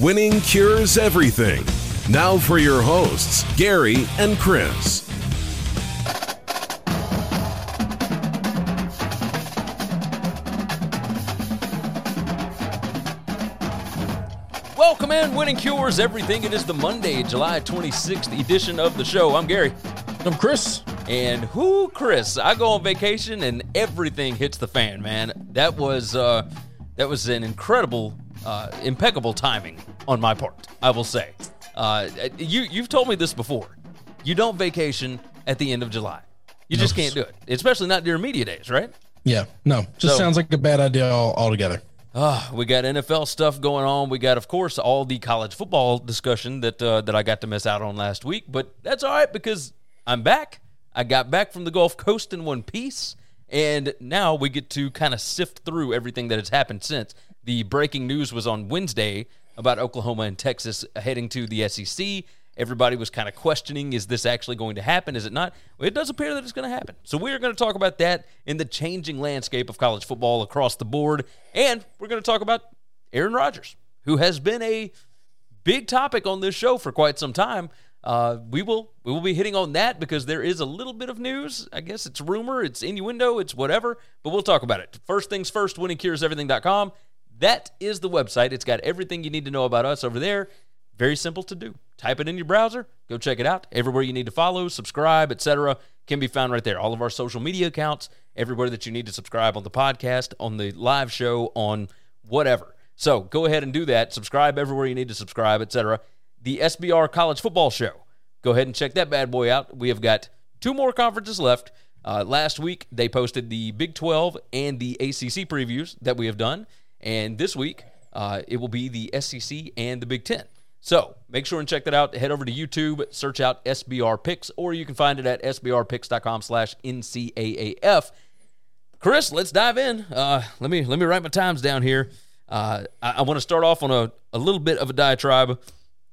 Winning cures everything. Now for your hosts, Gary and Chris. Welcome in, Winning Cures Everything. It is the Monday, July 26th edition of the show. I'm Gary. I'm Chris. And who, Chris? I go on vacation and everything hits the fan, man. That was uh, that was an incredible, uh, impeccable timing on my part. I will say. Uh, you you've told me this before. You don't vacation at the end of July. You just can't do it, especially not during media days, right? Yeah, no, just So- sounds like a bad idea all, altogether. Ah, we got NFL stuff going on. We got, of course, all the college football discussion that uh, that I got to miss out on last week. But that's all right because I'm back. I got back from the Gulf Coast in one piece, and now we get to kind of sift through everything that has happened since. The breaking news was on Wednesday about Oklahoma and Texas heading to the SEC. Everybody was kind of questioning is this actually going to happen? Is it not? Well, it does appear that it's going to happen. So, we are going to talk about that in the changing landscape of college football across the board. And we're going to talk about Aaron Rodgers, who has been a big topic on this show for quite some time. Uh, we will we will be hitting on that because there is a little bit of news. I guess it's rumor, it's innuendo, it's whatever, but we'll talk about it. First things first, winningcureseverything.com. That is the website. It's got everything you need to know about us over there. Very simple to do. Type it in your browser, go check it out. Everywhere you need to follow, subscribe, etc., can be found right there. All of our social media accounts, everywhere that you need to subscribe on the podcast, on the live show, on whatever. So go ahead and do that. Subscribe everywhere you need to subscribe, etc. The SBR College Football Show. Go ahead and check that bad boy out. We have got two more conferences left. Uh, last week they posted the Big 12 and the ACC previews that we have done, and this week uh, it will be the SEC and the Big 10. So make sure and check that out. Head over to YouTube, search out SBR Picks, or you can find it at sbrpicks.com slash NCAAF. Chris, let's dive in. Uh, let me let me write my times down here. Uh, I, I want to start off on a, a little bit of a diatribe.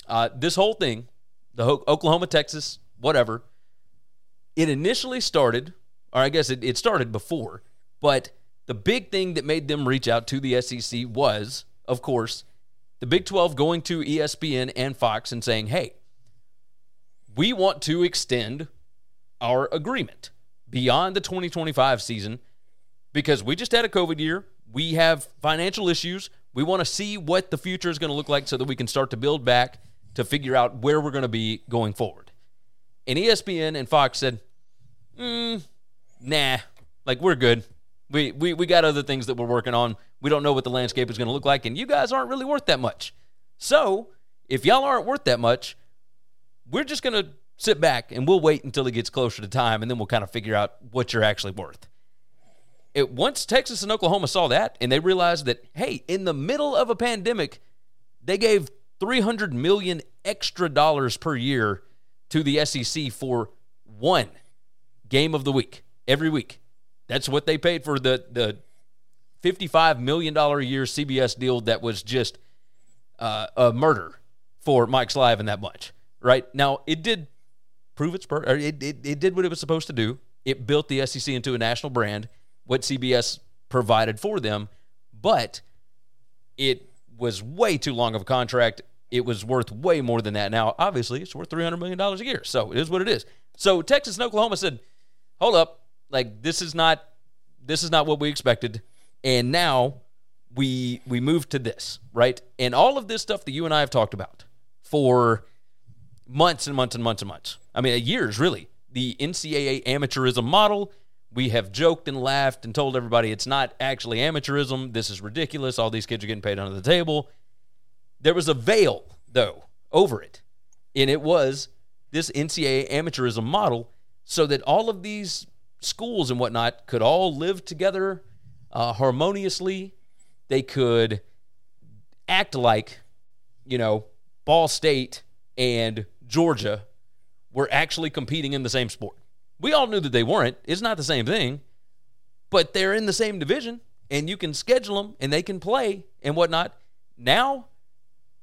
Uh, this whole thing, the Ho- Oklahoma, Texas, whatever, it initially started, or I guess it, it started before, but the big thing that made them reach out to the SEC was, of course, the Big 12 going to ESPN and Fox and saying, hey, we want to extend our agreement beyond the 2025 season because we just had a COVID year. We have financial issues. We want to see what the future is going to look like so that we can start to build back to figure out where we're going to be going forward. And ESPN and Fox said, mm, nah, like we're good. We, we, we got other things that we're working on. We don't know what the landscape is going to look like, and you guys aren't really worth that much. So if y'all aren't worth that much, we're just going to sit back and we'll wait until it gets closer to time, and then we'll kind of figure out what you're actually worth it once Texas and Oklahoma saw that and they realized that hey, in the middle of a pandemic, they gave 300 million extra dollars per year to the SEC for one game of the week. every week. That's what they paid for the the $55 million a year CBS deal that was just uh, a murder for Mike Slive and that bunch, right? Now, it did prove its pur- it, it, it did what it was supposed to do. It built the SEC into a national brand, what CBS provided for them, but it was way too long of a contract. It was worth way more than that. Now, obviously, it's worth $300 million a year. So it is what it is. So Texas and Oklahoma said, hold up, like this is not this is not what we expected. And now we we move to this, right? And all of this stuff that you and I have talked about for months and months and months and months. I mean, years really. The NCAA amateurism model. We have joked and laughed and told everybody it's not actually amateurism. This is ridiculous. All these kids are getting paid under the table. There was a veil, though, over it. And it was this NCAA amateurism model so that all of these schools and whatnot could all live together uh, harmoniously. They could act like, you know, Ball State and Georgia were actually competing in the same sport. We all knew that they weren't. It's not the same thing, but they're in the same division and you can schedule them and they can play and whatnot. Now,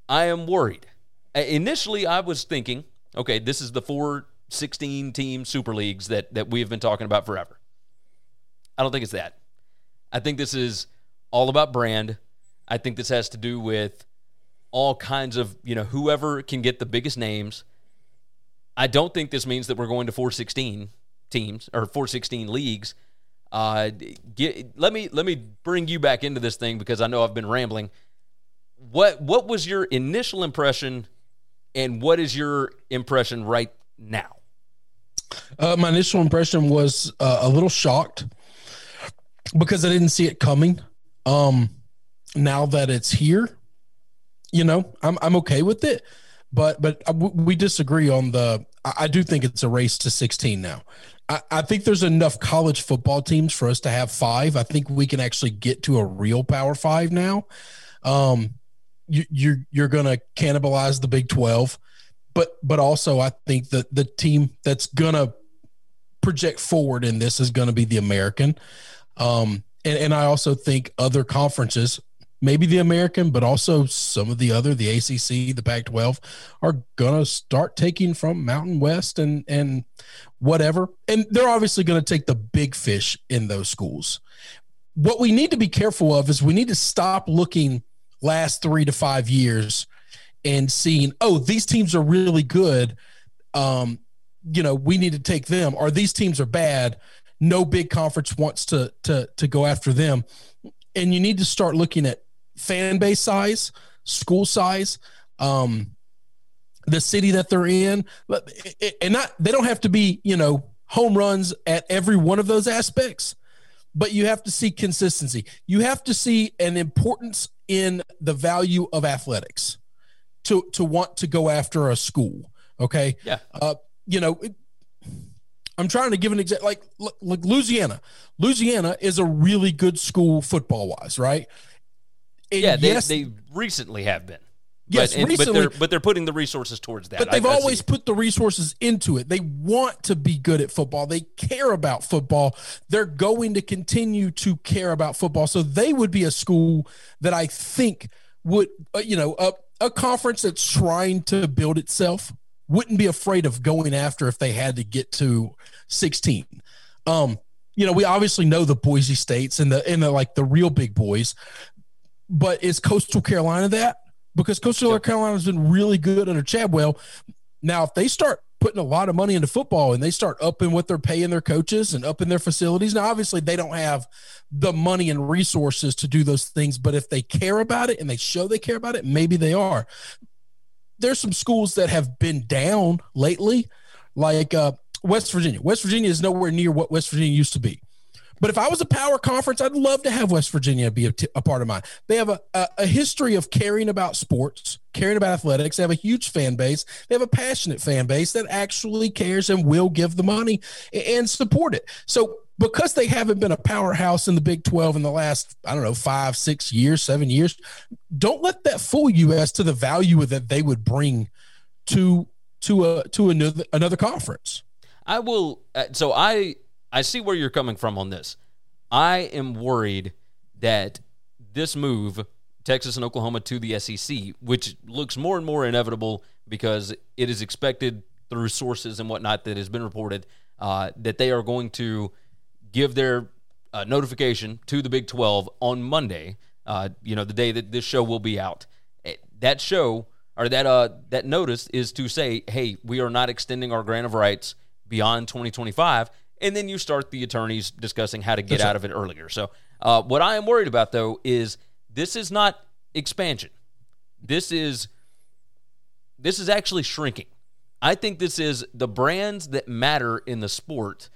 I am worried. Initially, I was thinking, okay, this is the four 16 team super leagues that, that we've been talking about forever. I don't think it's that. I think this is all about brand. I think this has to do with all kinds of, you know, whoever can get the biggest names. I don't think this means that we're going to 416 teams or 416 leagues. Uh, get, let me let me bring you back into this thing because I know I've been rambling. What what was your initial impression, and what is your impression right now? Uh, my initial impression was uh, a little shocked because I didn't see it coming. Um, now that it's here, you know, I'm I'm okay with it, but but we disagree on the. I do think it's a race to 16 now. I, I think there's enough college football teams for us to have five. I think we can actually get to a real Power Five now. Um, you, you're you're to cannibalize the Big 12 but but also I think that the team that's gonna project forward in this is to be the American. Um, and, and I also think other conferences, maybe the American, but also some of the other, the ACC, the Pac 12, are to start taking from Mountain West and, and whatever. And they're obviously to take the big fish in those schools. What we need to be careful of is we need to stop looking last three to five years and seeing, oh, these teams are really good. Um, you know, we need to take them, or these teams are bad. No big conference wants to to to go after them. And you need to start looking at fan base size, school size, um, the city that they're in, and not they don't have to be, you know, home runs at every one of those aspects but you have to see consistency. You have to see an importance in the value of athletics to to want to go after a school. Okay. Yeah. Uh, you know, I'm trying to give an example. Like, like Louisiana. Louisiana is a really good school football wise, right? And yeah, they, yes, they recently have been. Yes, but, and, recently, but they're but they're putting the resources towards that. But they've I, always put the resources into it. They want to be good at football. They care about football. They're going to continue to care about football. So they would be a school that I think would, uh, you know, a, a conference that's trying to build itself wouldn't be afraid of going after if they had to get to 16. Um, you know, we obviously know the Boise states and the and the like the real big boys, but is Coastal Carolina that? Because Coastal yep. Carolina has been really good under Chadwell. Now, if they start putting a lot of money into football and they start upping what they're paying their coaches and upping their facilities. Now, obviously, they don't have the money and resources to do those things, but if they care about it and they show they care about it, maybe they are. There's some schools that have been down lately, like uh, West Virginia. West Virginia is nowhere near what West Virginia used to be. But if I was a power conference, I'd love to have West Virginia be a, t- a part of mine. They have a, a, a, history of caring about sports, caring about athletics. They have a huge fan base. They have a passionate fan base that actually cares and will give the money and support it. So because they haven't been a powerhouse in the Big 12 in the last, I don't know, five, six years, seven years, don't let that fool you as to the value that they would bring to to a to another another conference. I will. Uh, so I I see where you're coming from on this. I am worried that this move, Texas and Oklahoma to the SEC, which looks more and more inevitable because it is expected through sources and whatnot that has been reported uh, that they are going to give their uh, notification to the Big 12 on Monday. Uh, you know, the day that this show will be out. Eh, That show or that uh that notice is to say, hey, we are not extending our grant of rights beyond 2025, and then you start the attorneys discussing how to get out of it earlier. So, uh, what I am worried about though is this is not expansion. This is this is actually shrinking. I think this is the brands that matter in the sport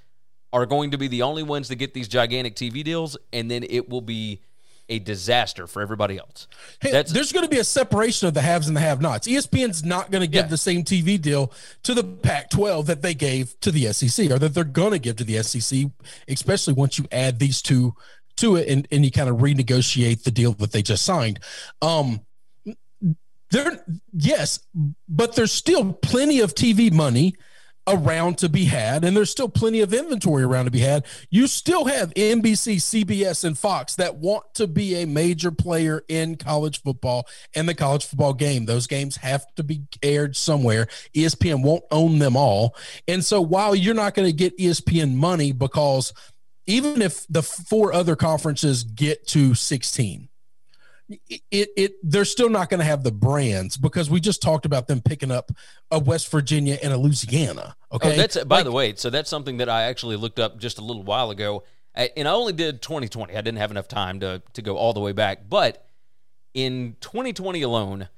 are going to be the only ones that get these gigantic TV deals, and then it will be a disaster for everybody else. Hey, That's there's going to be a separation of the haves and the have-nots. ESPN's not going to give Yeah. the same TV deal to the Pac-12 that they gave to the SEC, or that they're going to give to the SEC, especially once you add these two to it and, and you kind of renegotiate the deal that they just signed. Um, there, yes, but there's still plenty of TV money around to be had, and there's still plenty of inventory around to be had. You still have NBC, CBS, and Fox that want to be a major player in college football and the college football game. Those games have to be aired somewhere. ESPN won't own them all. And so while you're not going to get ESPN money because even if the four other conferences get to 16, it, it they're still not going to have the brands because we just talked about them picking up a West Virginia and a Louisiana. Oh, okay, Oh, that's by Like, the way. So that's something that I actually looked up just a little while ago, and I only did 2020. I didn't have enough time to to go all the way back, but in 2020 alone,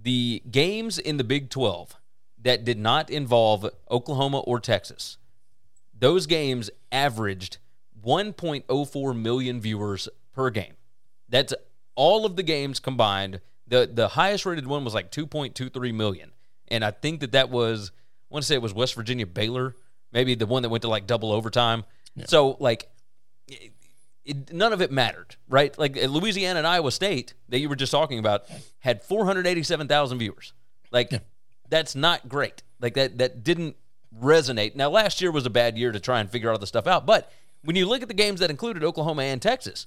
the games in the Big 12 that did not involve Oklahoma or Texas, those games averaged 1.04 million viewers per game. That's all of the games combined. the The highest rated one was like 2.23 million, and I think that that was I want to say it was West Virginia Baylor, maybe the one that went to like double overtime. So like. It, it, none of it mattered, right? Like Louisiana and Iowa State that you were just talking about had 487,000 viewers. Like that's not great. Like that that didn't resonate. Now last year was a bad year to try and figure all the stuff out, but when you look at the games that included Oklahoma and Texas,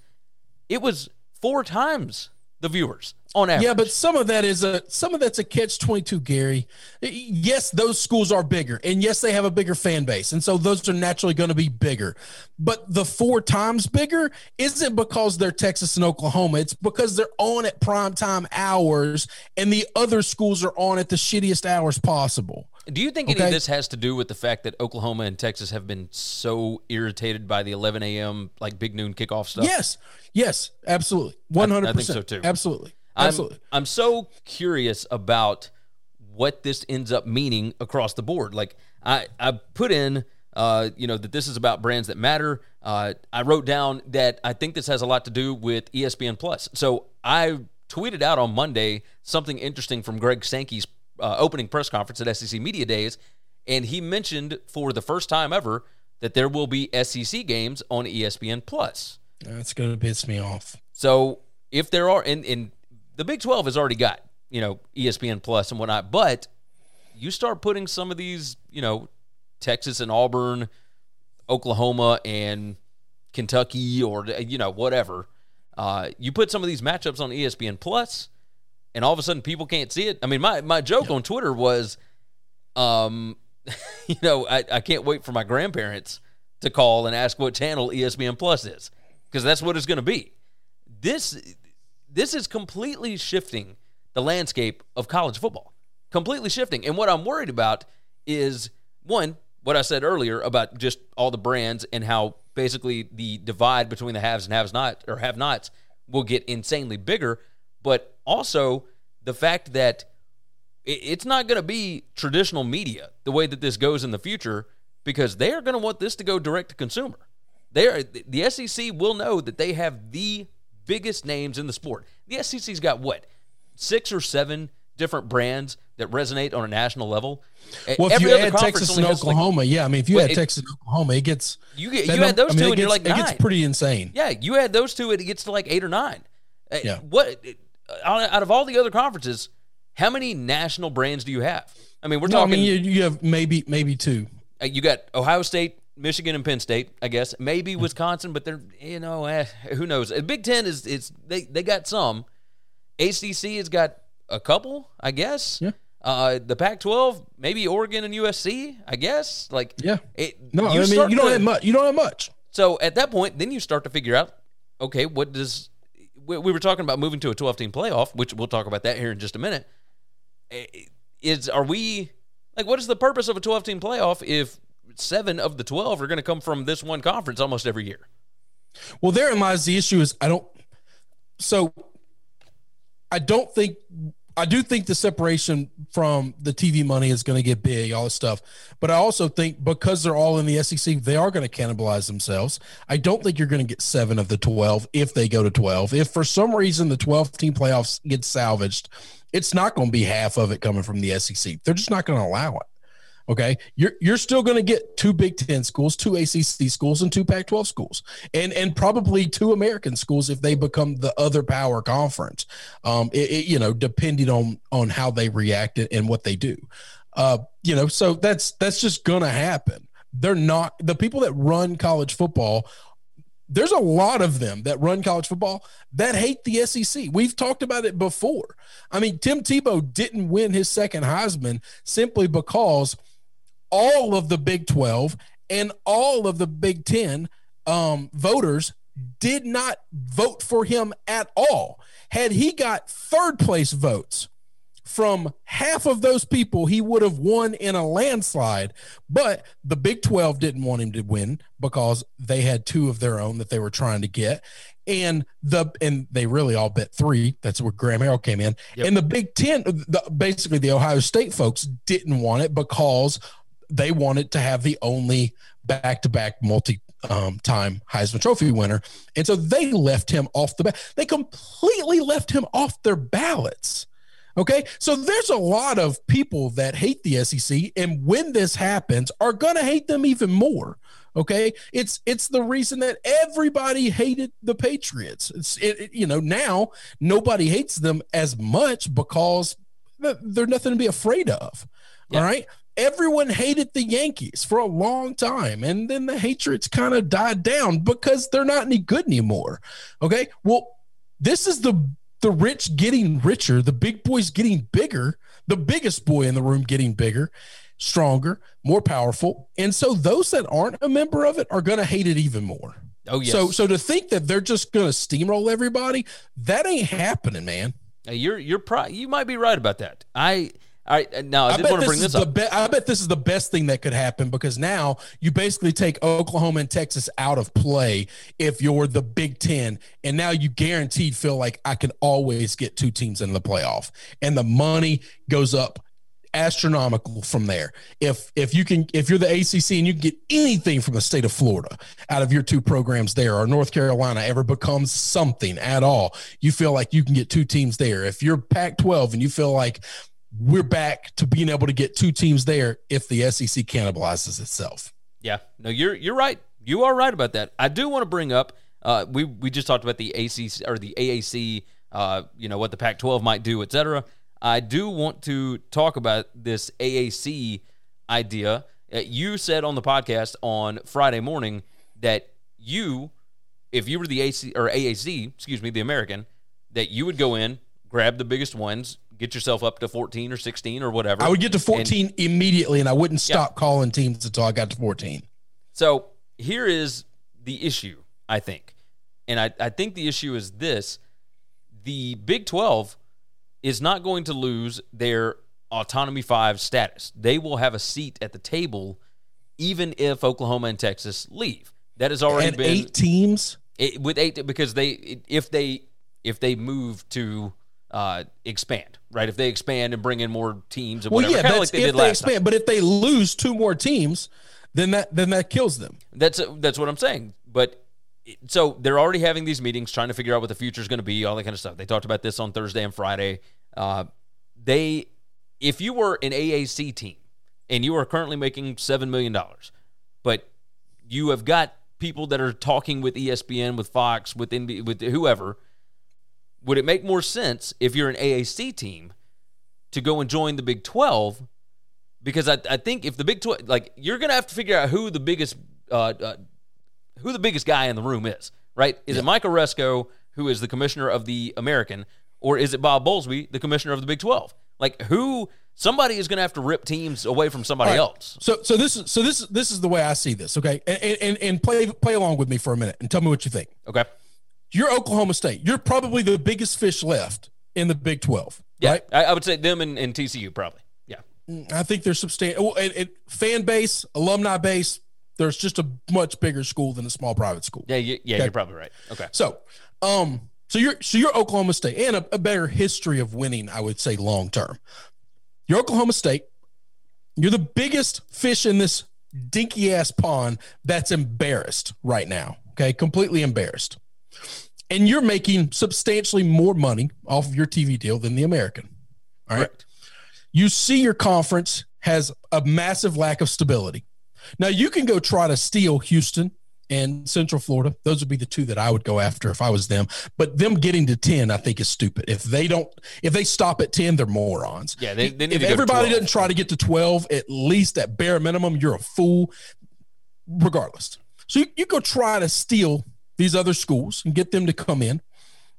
it was four times the viewers on average. Yeah, but some of that is a some of that's a catch twenty two, Gary. Yes, those schools are bigger, and yes, they have a bigger fan base, and so those are naturally going to be bigger. But the four times bigger isn't because they're Texas and Oklahoma. It's because they're on at prime time hours, and the other schools are on at the shittiest hours possible. Do you think any of this has to do with the fact that Oklahoma and Texas have been so irritated by the 11 a.m. like big noon kickoff stuff? Yes, yes, absolutely, one hundred I think so, too. absolutely, I'm, absolutely. I'm so curious about what this ends up meaning across the board. Like I, I put in, uh, you know, that this is about brands that matter. Uh, I wrote down that I think this has a lot to do with ESPN Plus. So I tweeted out on Monday something interesting from Greg Sankey's uh, opening press conference at SEC Media Days, and he mentioned for the first time ever that there will be SEC games on ESPN Plus. That's going to piss me off. So if there are, and, and the Big 12 has already got, you know, ESPN Plus and whatnot, but you start putting some of these, you know, Texas and Auburn, Oklahoma and Kentucky or, you know, whatever, uh, you put some of these matchups on ESPN Plus and all of a sudden people can't see it. I mean, my, my joke on Twitter was, um, you know, I, I can't wait for my grandparents to call and ask what channel ESPN Plus is because that's what it's going to be. This this is completely shifting the landscape of college football. Completely shifting. And what I'm worried about is one, what I said earlier about just all the brands and how basically the divide between the haves and haves not or have nots will get insanely bigger, but also the fact that it's not going to be traditional media the way that this goes in the future because they are going to want this to go direct to consumer. They are the SEC will know that they have the biggest names in the sport. The SEC's got what six or seven different brands that resonate on a national level. Well, if you add Texas and has, like- Oklahoma, yeah, I mean, if you Well, add it- Texas and Oklahoma, it gets You get- you add those two it and you're gets- like it gets pretty insane. Yeah, you add those two, it gets to like eight or nine. Yeah. What out of all the other conferences, how many national brands do you have? I mean, we're No, I talking. mean, you, you have maybe maybe two. Uh, you got Ohio State, Michigan and Penn State, I guess. Maybe Wisconsin, but they're you know eh, who knows. The Big Ten is it's they they got some. ACC has got a couple, I guess. Yeah. Uh, the Pac-12, maybe Oregon and USC, I guess. Like Yeah. it, No, I mean you don't to- have much. You don't have much. So at that point, then you start to figure out, okay, what does we, we were talking about moving to a 12 team playoff, which we'll talk about that here in just a minute. Eh, Is are we like what is the purpose of a 12 team playoff if seven of the 12 are going to come from this one conference almost every year? Well, therein lies the issue. Is I don't. So, I don't think. I do think the separation from the TV money is going to get big, all this stuff. But I also think because they're all in the SEC, they are going to cannibalize themselves. I don't think you're going to get seven of the 12 if they go to 12. If for some reason the 12 team playoffs get salvaged, it's not going to be half of it coming from the SEC. They're just not going to allow it. Okay, you're you're still going to get two Big Ten schools, two ACC schools, and two Pac-12 schools, and and probably two American schools if they become the other power conference. Um, it, it, you know, depending on on how they react and what they do. Uh, you know, so that's that's just going to happen. They're not the people that run college football there's a lot of them that run college football that hate the SEC. We've talked about it before. I mean, Tim Tebow didn't win his second Heisman simply because all of the Big 12 and all of the Big 10 um, voters did not vote for him at all. Had he got third place votes, from half of those people, he would have won in a landslide. But the Big 12 didn't want him to win because they had two of their own that they were trying to get. And the and they really all bet three. That's where Graham Harrell came in. Yep. And the Big Ten, the, basically the Ohio State folks didn't want it because they wanted to have the only back-to-back multi um, time Heisman Trophy winner. And so they left him off the bat. They completely left him off their ballots. Okay. So there's a lot of people that hate the SEC. And when this happens, are going to hate them even more. Okay. It's, it's the reason that everybody hated the Patriots. It's, it, it- you know, now nobody hates them as much because they're nothing to be afraid of. Yeah. All right. Everyone hated the Yankees for a long time. And then the hatreds kind of died down because they're not any good anymore. Okay. Well, this is the the rich getting richer, the big boys getting bigger, the biggest boy in the room getting bigger, stronger, more powerful. And so those that aren't a member of it are going to hate it even more. Oh yes. So so to think that they're just going to steamroll everybody, that ain't happening, man. You're you're pro- you might be right about that. I I uh, now I, I did bet want to this bring is this the up. be- I bet this is the best thing that could happen because now you basically take Oklahoma and Texas out of play if you're the Big Ten, and now you guaranteed feel like I can always get two teams in the playoff, and the money goes up astronomical from there. If if you can if you're the ACC and you can get anything from the state of Florida out of your two programs there or North Carolina ever becomes something at all, you feel like you can get two teams there. If you're Pac-12 and you feel like we're back to being able to get two teams there if the SEC cannibalizes itself. Yeah, no, you're you're right. You are right about that. I do want to bring up. Uh, we we just talked about the ACC or the AAC. Uh, you know what the Pac-12 might do, etc. I do want to talk about this AAC idea. Uh, you said on the podcast on Friday morning that you, if you were the AC or AAC, excuse me, the American, that you would go in, grab the biggest ones, get yourself up to 14 or 16 or whatever. I would get to and- 14 immediately and I wouldn't stop calling teams until I got to 14. So here is the issue, I think. And I, I think the issue is this the Big 12 is not going to lose their Autonomy 5 status. They will have a seat at the table even if Oklahoma and Texas leave. That has already And been eight teams. it, with eight because they if they if they move to uh, expand, right? If they expand and bring in more teams and Well, whatever, yeah, like they if did they last time. expand. But if they lose two more teams, then that then that kills them. That's that's what I'm saying. But so they're already having these meetings, trying to figure out what the future is going to be, all that kind of stuff. They talked about this on Thursday and Friday. Uh, they, if you were an AAC team and you are currently making seven million dollars, but you have got people that are talking with ESPN, with Fox, with NB, with whoever, would it make more sense if you're an AAC team to go and join the Big Twelve? Because I, I think if the Big Twelve, like you're gonna have to figure out who the biggest uh, uh, who the biggest guy in the room is. Right? Is it Mike Aresco, who is the commissioner of the American, or is it Bob Bowlesby, the commissioner of the Big Twelve? Like who? Somebody is going to have to rip teams away from somebody right. else. So so this is so this this is the way I see this. Okay, and and and play play along with me for a minute and tell me what you think. Okay. You're Oklahoma State. You're probably the biggest fish left in the Big Twelve. Yeah, Right. I, I would say them and, and TCU probably. Yeah. I think there's substantial fan base, alumni base. There's just a much bigger school than a small private school. Yeah, you, yeah, Okay. you're probably right. Okay. So, um, so you're so you're Oklahoma State and a, a better history of winning, I would say, long term. You're Oklahoma State. You're the biggest fish in this dinky ass pond that's embarrassed right now. Okay, completely embarrassed, and you're making substantially more money off of your TV deal than the American. All right Correct. you see your conference has a massive lack of stability. Now you can go try to steal Houston and Central Florida. Those would be the two that I would go after if I was them. But them getting to 10, I think is stupid. If they don't, if they stop at 10, they're morons. Yeah, they- they need if to go to everybody 12. doesn't try to get to 12, at least at bare minimum, you're a fool, regardless. So you, you go try to steal these other schools and get them to come in.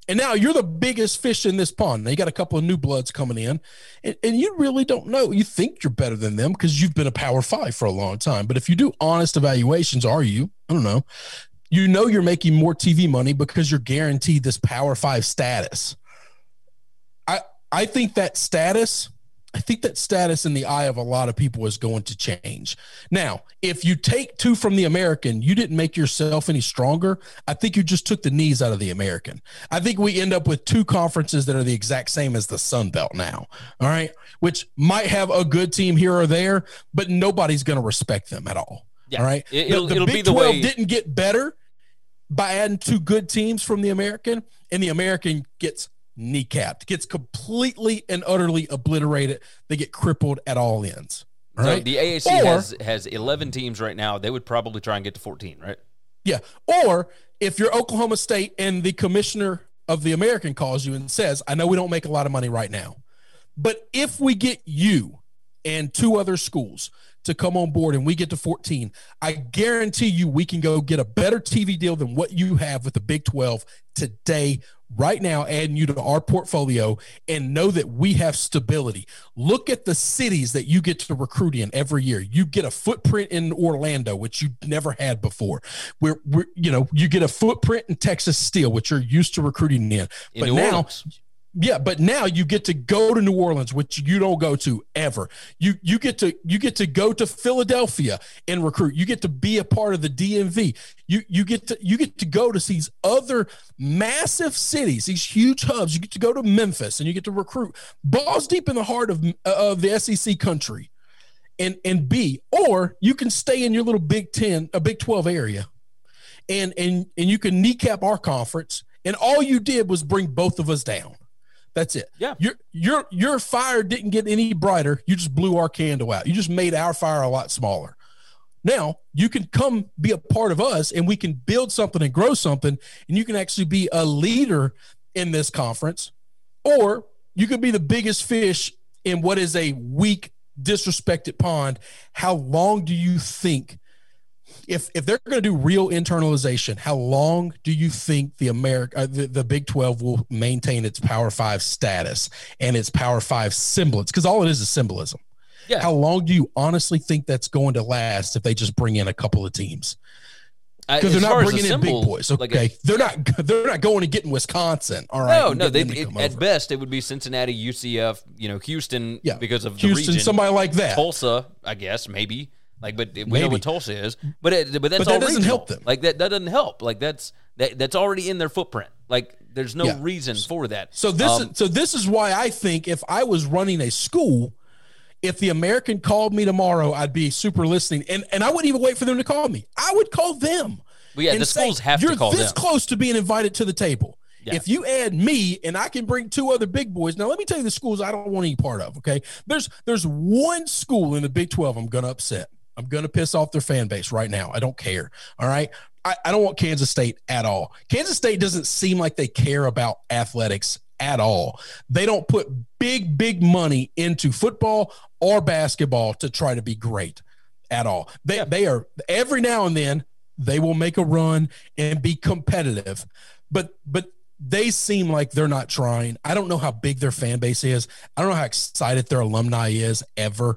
And now you're the biggest fish in this pond. You got a couple of new bloods coming in, and, and you really don't know. You think you're better than them because you've been a power five for a long time. But if you do honest evaluations, are you? I don't know. You know you're making more TV money because you're guaranteed this power five status. I I think that status, I think that status in the eye of a lot of people is going to change. Now, if you take two from the American, you didn't make yourself any stronger. I think you just took the knees out of the American. I think we end up with two conferences that are the exact same as the Sun Belt now. All right. Which might have a good team here or there, but nobody's going to respect them at all. Yeah. All right. It- The- it'll- the, it'll Big be the 12 way- didn't get better by adding two good teams from the American, and the American gets kneecapped, gets completely and utterly obliterated. They get crippled at all ends. All So right. the AAC Or- has has 11 teams right now. They would probably try and get to 14, right? Yeah. Or if you're Oklahoma State and the commissioner of the American calls you and says, I know we don't make a lot of money right now, but if we get you and two other schools to come on board and we get to 14, I guarantee you we can go get a better TV deal than what you have with the Big 12 today, right now, adding you to our portfolio and know that we have stability. Look at the cities that you get to recruit in every year. You get a footprint in Orlando, which you never had before. We're you know, you get a footprint in Texas Steel, which you're used to recruiting in. In but New now Orleans. Yeah, but now you get to go to New Orleans, which you don't go to ever. You you get to you get to go to Philadelphia and recruit. You get to be a part of the DMV. You you get to you get to go to these other massive cities, these huge hubs. You get to go to Memphis and you get to recruit. Balls deep in the heart of of the SEC country, and and B, or you can stay in your little Big Ten, a Big Twelve area, and and and you can kneecap our conference. And all you did was bring both of us down. That's it. Yeah. Your your your fire didn't get any brighter. You just blew our candle out. You just made our fire a lot smaller. Now you can come be a part of us and we can build something and grow something, and you can actually be a leader in this conference, or you could be the biggest fish in what is a weak, disrespected pond. How long do you think if if they're going to do real internalization, how long do you think the America uh, the, the Big 12 will maintain its Power 5 status and its Power 5 semblance cuz all it is is symbolism. Yeah. How long do you honestly think that's going to last if they just bring in a couple of teams? Because they're not bringing in big boys. like, Okay, they're not they're not going to get in Wisconsin. All right, no, no. They, getting them to it, at best, it would be Cincinnati, UCF, you know, Houston, Yeah. because of the Houston, somebody like that. Tulsa, I guess, maybe. Like, but we know what Tulsa is. But it, but that's But that doesn't regional. help them. Like that, that doesn't help. Like that's that, that's already in their footprint. Like there's no Yeah. reason for that. So this Um, is so this is why I think if I was running a school, if the American called me tomorrow, I'd be super listening, and and I wouldn't even wait for them to call me. I would call them. Well, yeah, the say, schools have to You're this them." close to being invited to the table. Yeah. If you add me and I can bring two other big boys, now let me tell you the schools I don't want any part of. Okay, there's there's one school in the Big Twelve I'm gonna upset. I'm gonna piss off their fan base right now. I don't care. All right. I, I don't want Kansas State at all. Kansas State doesn't seem like they care about athletics at all. They don't put big, big money into football or basketball to try to be great at all. They they are every now and then they will make a run and be competitive, but but they seem like they're not trying. I don't know how big their fan base is. I don't know how excited their alumni is ever.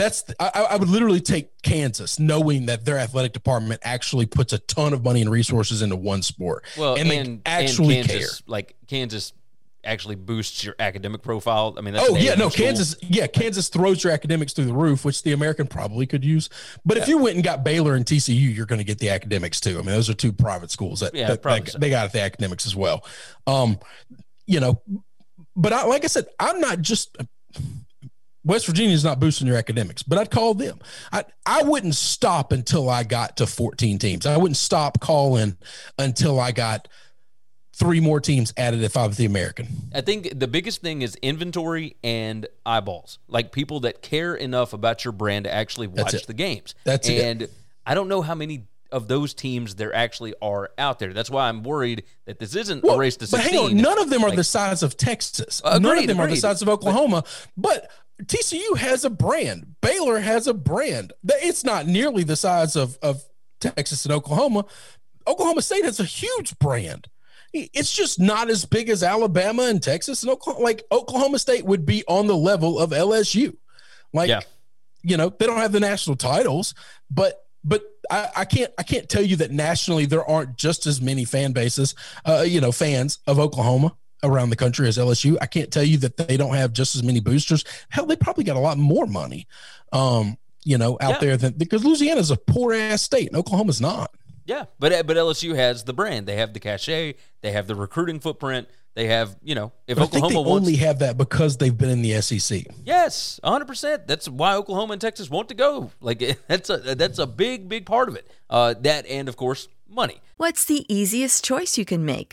That's I, I would literally take Kansas, knowing that their athletic department actually puts a ton of money and resources into one sport. Well, and, and they actually and Kansas, care. Like Kansas actually boosts your academic profile. I mean, that's Oh yeah, no, school. Kansas. Yeah, Kansas throws your academics through the roof, which the American probably could use. But if you went and got Baylor and TCU, you're going to get the academics too. I mean, those are two private schools that, Yeah, that- that- so. they got the academics as well. Um, you know, but I, like I said, I'm not just West Virginia is not boosting your academics, but I'd call them. I I wouldn't stop until I got to 14 teams. I wouldn't stop calling until I got three more teams added if I was the American. I think the biggest thing is inventory and eyeballs. Like people that care enough about your brand to actually watch the games. That's it. and I don't know how many of those teams there actually are out there. That's why I'm worried that this isn't a race to but 16. hang on, none of them are Like- the size of Texas. Agreed, none of them are the size of Oklahoma. But, TCU has a brand. Baylor has a brand. It's not nearly the size of of Texas and Oklahoma. Oklahoma State has a huge brand. It's just not as big as Alabama and Texas and Oklahoma. Like Oklahoma State would be on the level of LSU. Like Yeah. you know they don't have the national titles but but I, I can't i can't tell you that nationally there aren't just as many fan bases uh you know fans of oklahoma around the country as lsu i can't tell you that they don't have just as many boosters hell they probably got a lot more money um you know out Yeah. there than because louisiana's a poor ass state and oklahoma's not Yeah, but but LSU has the brand. They have the cachet. They have the recruiting footprint. They have you know if but i think they wants only have that because they've been in the sec yes, 100. percent That's why Oklahoma and Texas want to go. Like that's a that's a big big part of it. Uh, that and of course money. What's the easiest choice you can make?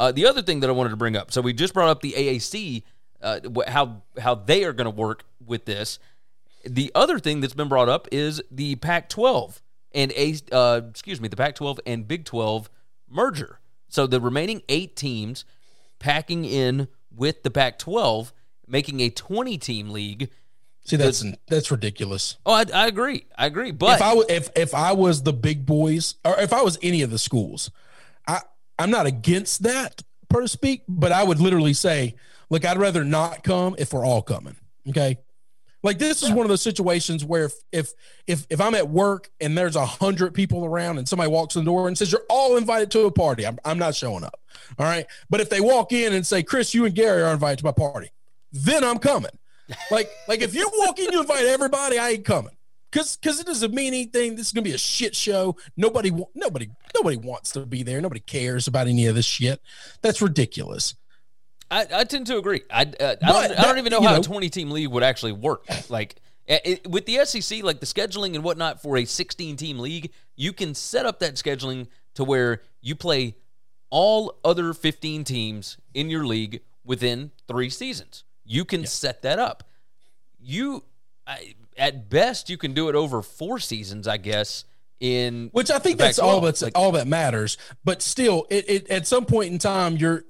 Uh, the other thing that I wanted to bring up, so we just brought up the AAC, uh, how how they are going to work with this. The other thing that's been brought up is the Pac-12 and a uh, excuse me, the Pac-12 and Big 12 merger. So the remaining eight teams packing in with the Pac-12, making a 20-team league. see that's that's ridiculous Oh, I, I agree, I agree, but if I if if I was the big boys or if I was any of the schools, I'm not against that per speak, but I would literally say, look, I'd rather not come if we're all coming. Okay. Like this is one of those situations where if if if, if I'm at work and there's a hundred people around and somebody walks in the door and says you're all invited to a party, I'm I'm not showing up. All right. But if they walk in and say, Chris, you and Gary are invited to my party, then I'm coming. Like like if you walk in, you invite everybody, I ain't coming. Cause, cause it doesn't mean anything. This is gonna be a shit show. Nobody, nobody, nobody wants to be there. Nobody cares about any of this shit. That's ridiculous. I, I tend to agree. I, uh, I, don't, I don't even know how know- a 20 team league would actually work. Like it, it- with the SEC, like the scheduling and whatnot for a 16 team league, you can set up that scheduling to where you play all other 15 teams in your league within three seasons. You can set that up. You, I, at best, you can do it over four seasons, I guess, in which I think that's all Pac-12. that's Like, all that matters. But still, it, it at some point in time, you're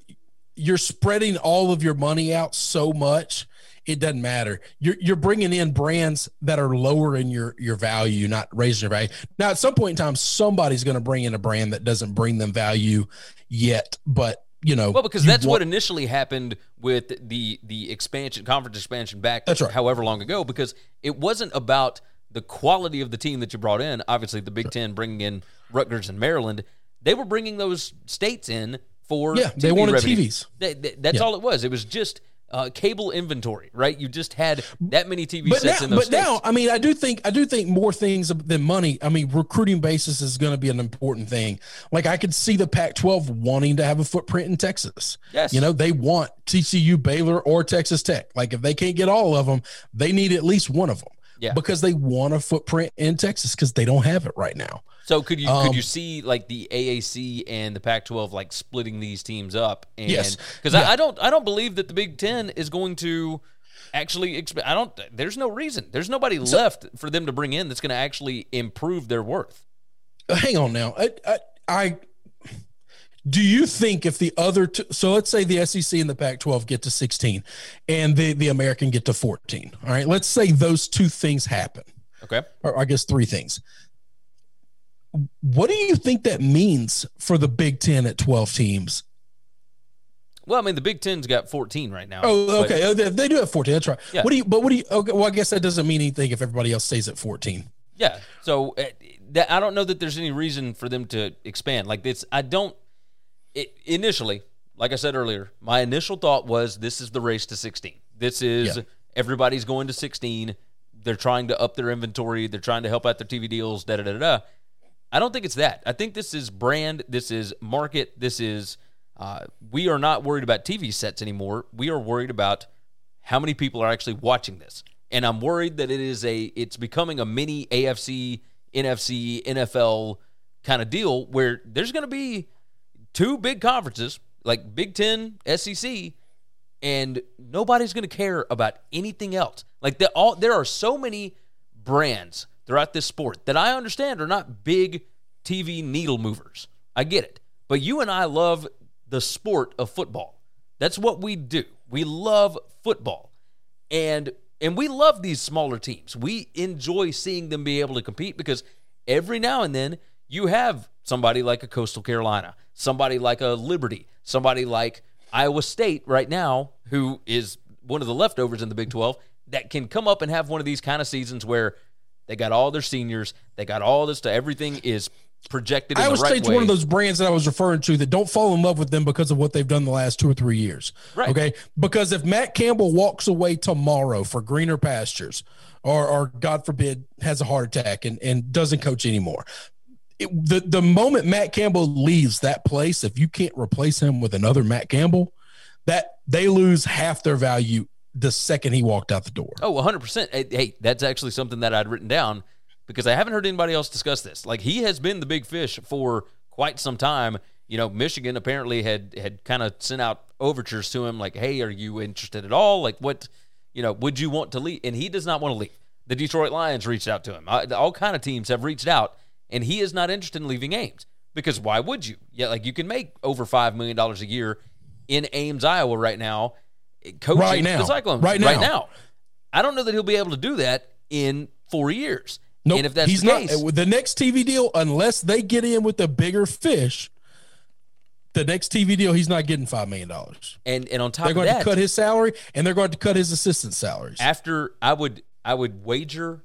you're spreading all of your money out so much it doesn't matter. You're you're bringing in brands that are lower in your your value, not raising your value. Now, at some point in time, somebody's going to bring in a brand that doesn't bring them value yet, but you know, Well, because that's what initially happened with the the expansion conference expansion back That's right. however long ago because it wasn't about the quality of the team that you brought in. Obviously, the Big 10 bringing in Rutgers and Maryland, they were bringing those states in for Yeah, they wanted revenue. TVs. They- they- that's Yeah. all it was. It was just uh, cable inventory, right? You just had that many TV but sets now, in those but states. now, I mean, I do think I do think more things than money. I mean, recruiting basis is going to be an important thing. Like I could see the Pac-12 wanting to have a footprint in Texas. Yes. you know they want TCU, Baylor, or Texas Tech. Like if they can't get all of them, they need at least one of them. Yeah. because they want a footprint in Texas because they don't have it right now. So could you Um, could you see like the AAC and the Pac-12 like splitting these teams up? And, Yes. because I, I don't I don't believe that the Big Ten is going to actually. I don't. There's no reason. There's nobody left for them to bring in that's going to actually improve their worth. Hang on now. I, I, I do you think if the other two, so let's say the SEC and the Pac-12 get to 16 and the the American get to 14. All right, let's say those two things happen, Okay. or I guess three things. What do you think that means for the Big Ten at 12 teams? Well, I mean, the Big Ten's got 14 right now. Oh, okay. Oh, they, do have 14. That's right. Yeah. What do you? But what do you? Okay. Well, I guess that doesn't mean anything if everybody else stays at 14. Yeah. So uh, that I don't know that there's any reason for them to expand. Like this, I don't. It, initially, like I said earlier, my initial thought was this is the race to 16. This is Yeah. everybody's going to 16. They're trying to up their inventory. They're trying to help out their TV deals. Da da da da. I don't think it's that. I think this is brand. This is market. This is. Uh, we are not worried about TV sets anymore. We are worried about how many people are actually watching this. And I'm worried that it is a it's becoming a mini AFC, NFC, NFL kind of deal where there's going to be two big conferences like Big 10, SEC and nobody's going to care about anything else. Like all there are so many brands throughout this sport that I understand are not big TV needle movers. I get it. But you and I love the sport of football. That's what we do. We love football. And and we love these smaller teams. We enjoy seeing them be able to compete because every now and then you have somebody like a Coastal Carolina, somebody like a Liberty, somebody like Iowa State right now who is one of the leftovers in the Big 12 that can come up and have one of these kind of seasons where they got all their seniors, they got all this to, everything is projected in Iowa the right State's way. one of those brands that I was referring to that don't fall in love with them because of what they've done the last two or three years. Right. Okay. Because if Matt Campbell walks away tomorrow for greener pastures, or, or God forbid has a heart attack and, and doesn't coach anymore, it, the the moment Matt Campbell leaves that place, if you can't replace him with another Matt Campbell, that they lose half their value the second he walked out the door. Oh, 100%. Hey, Hey, that's actually something that I'd written down because I haven't heard anybody else discuss this. Like he has been the big fish for quite some time. You know, Michigan apparently had had kind of sent out overtures to him like, "Hey, are you interested at all? Like what, you know, would you want to leave?" And he does not want to leave. The Detroit Lions reached out to him. All kind of teams have reached out and he is not interested in leaving Ames because why would you? Yeah, like you can make over 5 million dollars a year in Ames, Iowa right now eh, coaching Right now. the Cyclones Right right now. now. I don't know that he'll be able to do that in four years. Nope, and if that's he's the not case, the next TV deal, unless they get in with the bigger fish. The next TV deal, he's not getting five million dollars. and and on top of that, They're going that, to cut his salary, and they're going to cut his assistant salaries. after I would I would wager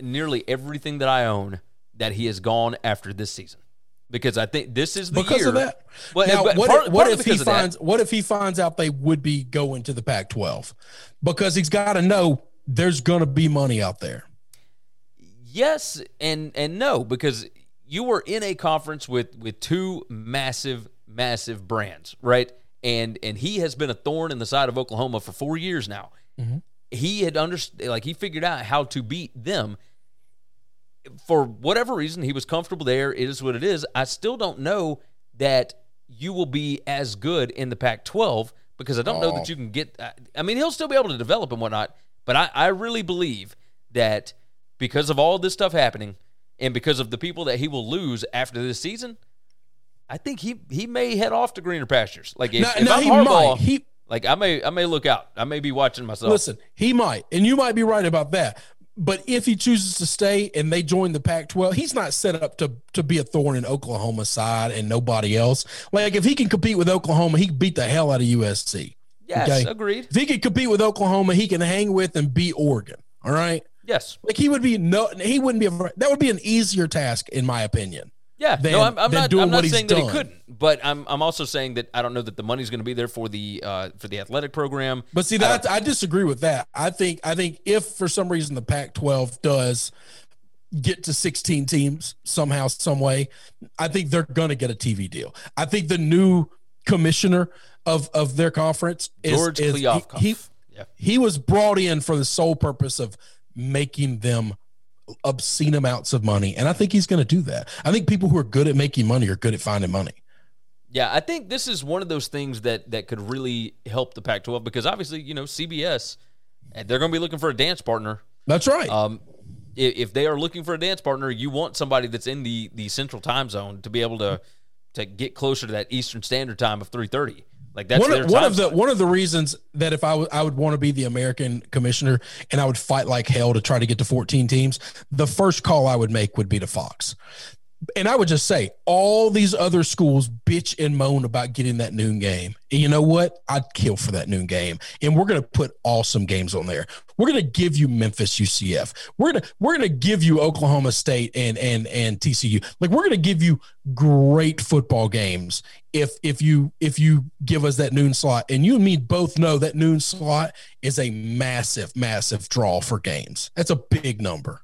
nearly everything that I own that he is gone after this season because I think this is the because year. of that. Well, now, but what, part- if, what if he finds? What if he finds out they would be going to the Pac-12? Because he's got to know there's going to be money out there. Yes and and no because you were in a conference with with two massive massive brands, right? And and he has been a thorn in the side of Oklahoma for 4 years now. Mm-hmm. He had understood like he figured out how to beat them. For whatever reason, he was comfortable there. It is what it is. I still don't know that you will be as good in the Pac-12 because I don't know that you can get. I- mean, he'll still be able to develop and whatnot, but I, I really believe that because of all this stuff happening, and because of the people that he will lose after this season, I think he he may head off to greener pastures. Like if, if I'm he Harbaugh, might. He- like I may I may look out. I may be watching myself. Listen, he might, and you might be right about that. But if he chooses to stay and they join the Pac-12, he's not set up to to be a thorn in Oklahoma's side and nobody else. Like if he can compete with Oklahoma, he can beat the hell out of USC. yes, okay. agreed. If he can compete with Oklahoma, he can hang with and beat Oregon. All right. Yes, Like he would be no, he wouldn't be. A, that would be an easier task, in my opinion. Yeah. than- no, I'm, I'm not. I'm not saying that he couldn't, but I'm I'm also saying that I don't know that the money's going to be there for the uh, for the athletic program. But see that I, disagree with that. I think I think if for some reason the Pac-12 does get to 16 teams somehow some way, I think they're going to get a TV deal. I think the new commissioner of of their conference is George is- He, he, Yeah. he was brought in for the sole purpose of making them obscene amounts of money and I think he's going to do that. I think people who are good at making money are good at finding money. Yeah, I think this is one of those things that that could really help the Pac-12 because obviously, you know, CBS, they're going to be looking for a dance partner. That's right. Um, i- if they are looking for a dance partner, you want somebody that's in the the central time zone to be able to to get closer to that Eastern Standard Time of three thirty. Like that's one, their of, one of the one of the reasons that if I would I would want to be the American commissioner and I would fight like hell to try to get to 14 teams, the first call I would make would be to Fox. And I would just say all these other schools bitch and moan about getting that noon game. And you know what? I'd kill for that noon game. And we're going to put awesome games on there. We're going to give you Memphis UCF. We're going to we're going to give you Oklahoma State and and and TCU. Like we're going to give you great football games if if you if you give us that noon slot. And you and me both know that noon slot is a massive massive draw for games. That's a big number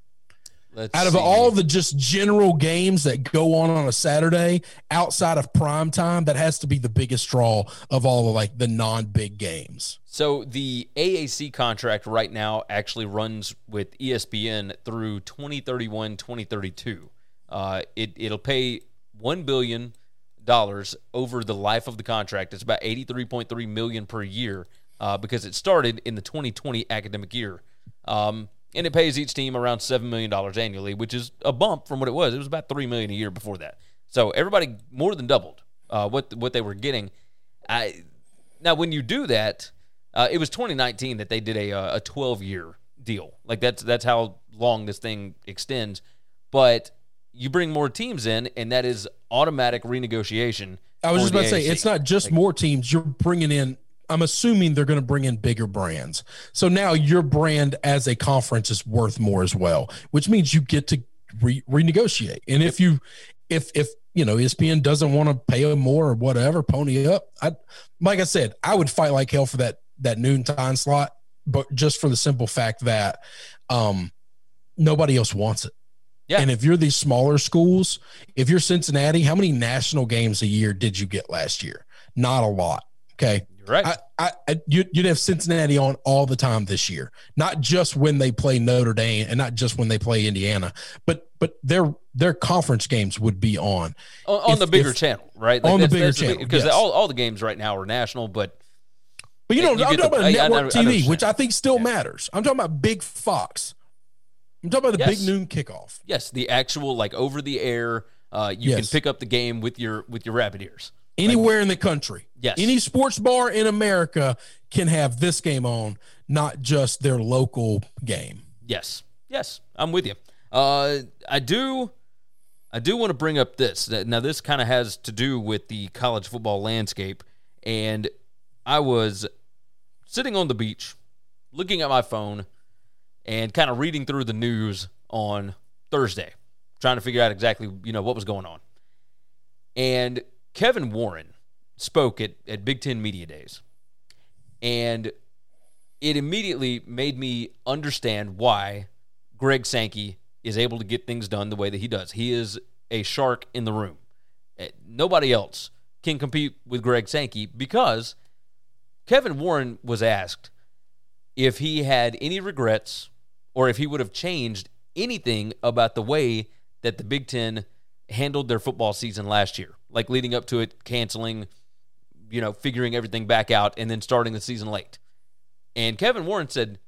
Let's out of see. all the just general games that go on on a Saturday outside of prime time, that has to be the biggest draw of all the like the non big games. So the AAC contract right now actually runs with ESPN through 2031, 2032. Uh, it it'll pay one billion dollars over the life of the contract. It's about 83.3 million per year uh, because it started in the 2020 academic year. Um, and it pays each team around seven million dollars annually, which is a bump from what it was. It was about three million a year before that. So everybody more than doubled uh, what what they were getting. I now when you do that, uh, it was 2019 that they did a uh, a 12 year deal. Like that's that's how long this thing extends. But you bring more teams in, and that is automatic renegotiation. I was just about to say it's not just more teams. You're bringing in. I'm assuming they're going to bring in bigger brands. So now your brand as a conference is worth more as well, which means you get to re- renegotiate. And if you, if if you know ESPN doesn't want to pay them more or whatever, pony up. I like I said, I would fight like hell for that that noon time slot, but just for the simple fact that um nobody else wants it. Yeah. And if you're these smaller schools, if you're Cincinnati, how many national games a year did you get last year? Not a lot. Okay. Right. I, I, I you'd, you'd have Cincinnati on all the time this year, not just when they play Notre Dame and not just when they play Indiana, but but their their conference games would be on. on, on if- the bigger if- channel, right? on the bigger channel, because yes. all, all the games right now are national, but But you know, you I'm talking the- about I- I network I know TV, which. I think still Yeah. matters. I'm talking about Big Fox. I'm talking about the Yes. big noon kickoff. yes, the actual like over the air, uh, you can pick up the game with your with your rabbit ears. Anywhere in the country. Yes. Any sports bar in America can have this game on, not just their local game. Yes, yes, I'm with you. Uh, I do, I do want to bring up this. Now, this kind of has to do with the college football landscape, and I was sitting on the beach, looking at my phone, and kind of reading through the news on Thursday, trying to figure out exactly you know what was going on. And Kevin Warren spoke at, at Big Ten Media Days, and it immediately made me understand why Greg Sankey is able to get things done the way that he does. He is a shark in the room. Eh, Nobody else can compete with Greg Sankey because Kevin Warren was asked if he had any regrets or if he would have changed anything about the way that the Big Ten handled their football season last year, like leading up to it, canceling, you know, figuring everything back out, and then starting the season late. And Kevin Warren said,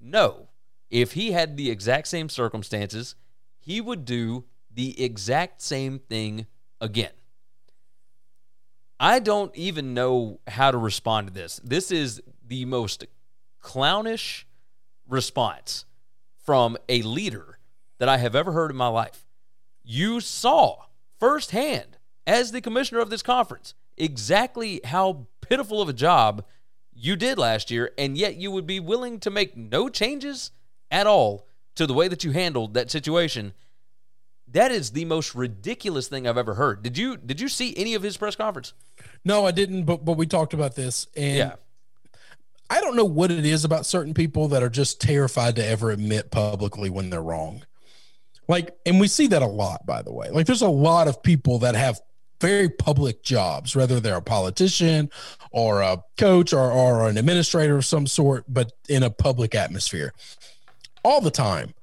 no. If he had the exact same circumstances, he would do the exact same thing again. I don't even know how to respond to this. This is the most clownish response from a leader that I have ever heard in my life. You saw firsthand, as the commissioner of this conference, exactly how pitiful of a job you did last year, and yet you would be willing to make no changes at all to the way that you handled that situation. That is the most ridiculous thing I've ever heard. Did you did you see any of his press conference? No, I didn't, but but we talked about this and Yeah. I don't know what it is about certain people that are just terrified to ever admit publicly when they're wrong. Like, and we see that a lot, by the way. Like, there's a lot of people that have very public jobs, whether they're a politician or a coach or, or an administrator of some sort, but in a public atmosphere all the time.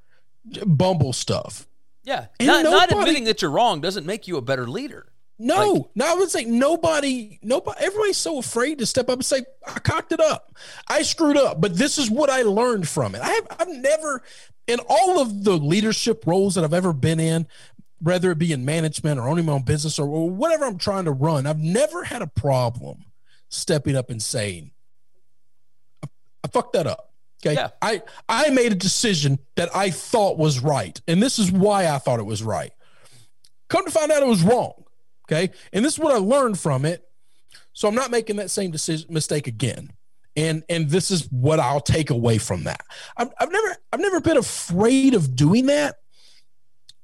Bumble stuff. Yeah. Not, not admitting that you're wrong doesn't make you a better leader. No, Like- no, I would say nobody, nobody, everybody's so afraid to step up and say, I cocked it up. I screwed up, but this is what I learned from it. I have, I've never, in all of the leadership roles that I've ever been in, whether it be in management or owning my own business or, whatever I'm trying to run, I've never had a problem stepping up and saying, I, I fucked that up. Okay. Yeah. I, I made a decision that I thought was right. And this is why I thought it was right. Come to find out it was wrong. Okay. And this is what I learned from it. So I'm not making that same decision mistake again. And and this is what I'll take away from that. I've, I've never I've never been afraid of doing that.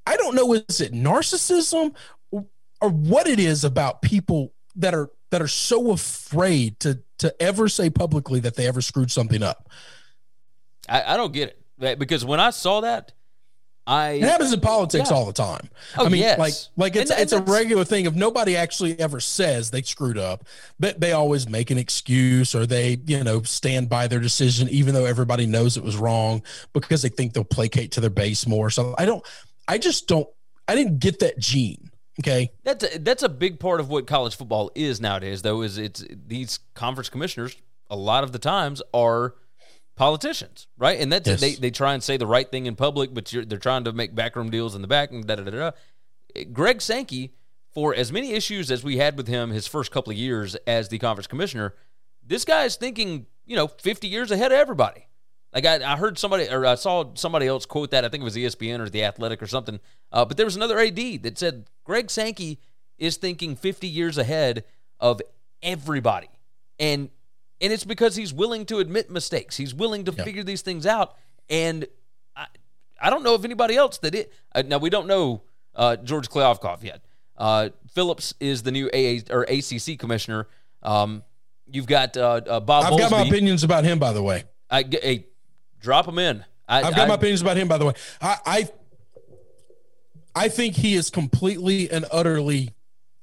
I don't know is it narcissism or, or what it is about people that are that are so afraid to to ever say publicly that they ever screwed something up. I, I don't get it. Because when I saw that, I It happens in politics Yeah. all the time. Oh, I mean, yes. like, like it's And- and it's a regular thing. If nobody actually ever says they screwed up, but they always make an excuse or they, you know, stand by their decision, even though everybody knows it was wrong because they think they'll placate to their base more. So I don't, I just don't, I didn't get that gene. Okay. That's a, that's a big part of what college football is nowadays, though. Is it's these conference commissioners a lot of the times are politicians, right? And that's Yes. they they try and say the right thing in public, but you're, they're trying to make backroom deals in the back and da da da da. Eh, Greg Sankey, for as many issues as we had with him his first couple of years as the conference commissioner, this guy is thinking you know 50 years ahead of everybody. Like I, I heard somebody or I saw somebody else quote that. I think it was ESPN or the Athletic or something. Uh, but there was another AD that said Greg Sankey is thinking 50 years ahead of everybody, and and it's because he's willing to admit mistakes. He's willing to figure these things out. And I, I don't know if anybody else that it. Uh, now we don't know uh, George Kliavkoff yet. Uh, Phillips is the new AA or ACC commissioner. Um, you've got uh, uh, Bob. I've got my opinions about him, by the way. I, hey, drop him in. I, I've got my opinions about him, by the way. I, I, I think he is completely and utterly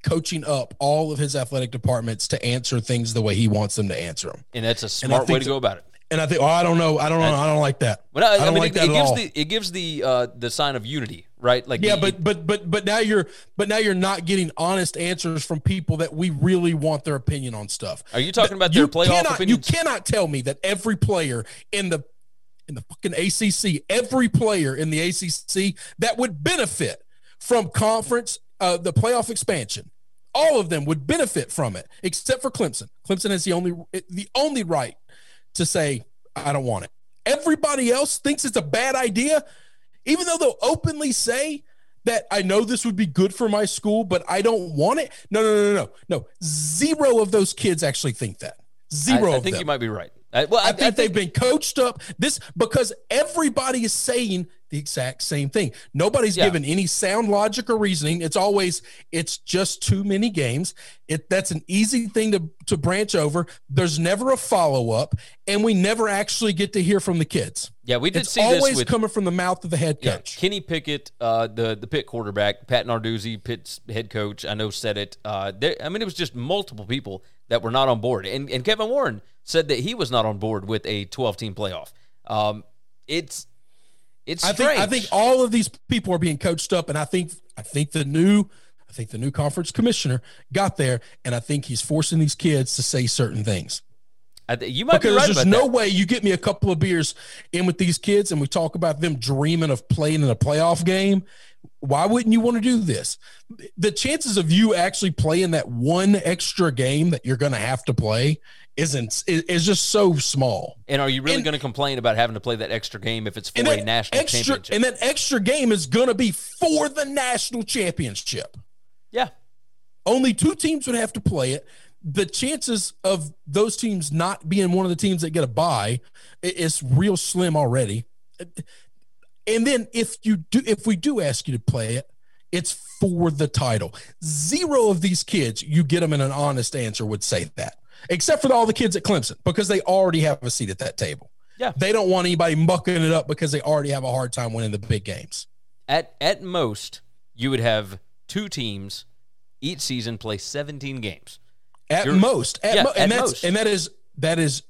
coaching up all of his athletic departments to answer things the way he wants them to answer them. and that's a smart way to go about it. And I think, oh, I don't know, I don't know, I don't like that. But I, I don't mean, like it, that it at gives all. the it gives the uh, the sign of unity, right? Like yeah, the- but but but but now you're but now you're not getting honest answers from people that we really want their opinion on stuff. Are you talking about their you playoff cannot, opinions? You cannot tell me that every player in the in the fucking ACC, every player in the ACC that would benefit from conference uh, the playoff expansion, all of them would benefit from it, except for Clemson. Clemson has the only the only right to say I don't want it. Everybody else thinks it's a bad idea, even though they'll openly say that I know this would be good for my school, but I don't want it. No, no, no, no, no. Zero of those kids actually think that. Zero I of think them. you might be right. I, well, I think they've been coached up this because everybody is saying the exact same thing. Nobody's Yeah. given any sound logic or reasoning. It's always it's just too many games. It that's an easy thing to to branch over. There's never a follow up, and we never actually get to hear from the kids. Yeah, we did It's see this always with coming from the mouth of the head yeah, coach. Kenny Pickett, uh, the the Pitt quarterback, Pat Narduzzi, Pitt's head coach. I know said it. Uh, there, I mean, it was just multiple people that were not on board, and and Kevin Warren said that he was not on board with a 12 team playoff. Um, it's it's I strange. think I think all of these people are being coached up, and I think I think the new I think the new conference commissioner got there, and I think he's forcing these kids to say certain things. I th- you might because be right there's no that. way you get me a couple of beers in with these kids and we talk about them dreaming of playing in a playoff game. Why wouldn't you want to do this? The chances of you actually playing that one extra game that you're going to have to play isn't is just so small. And are you really going to complain about having to play that extra game if it's for a national extra championship? and that extra game is going to be for the national championship. yeah, Only two teams would have to play it. The chances of those teams not being one of the teams that get a bye is real slim already. And then if you do, if we do ask you to play it, it's for the title. Zero of these kids, you get them in an honest answer, would say that, except for all the kids at Clemson because they already have a seat at that table. Yeah. they don't want anybody mucking it up because they already have a hard time winning the big games. at at most you would have two teams each season play 17 games. at You're- most at yeah, mo- and at that's most. and that is that is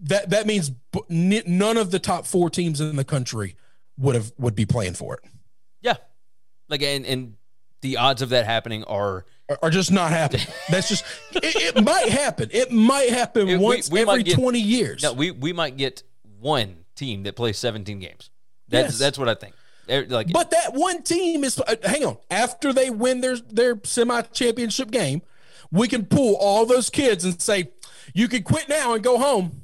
that that means none of the top four teams in the country would have would be playing for it Yeah, like and and the odds of that happening are are, just not happening that's just it, it might happen it might happen It- once we might every get- 20 years no. We we might get one team that plays 17 games. That's Yes. that's what I think. Like, but that one team is uh, hang on after they win their their semi championship game we can pull all those kids and say you can quit now and go home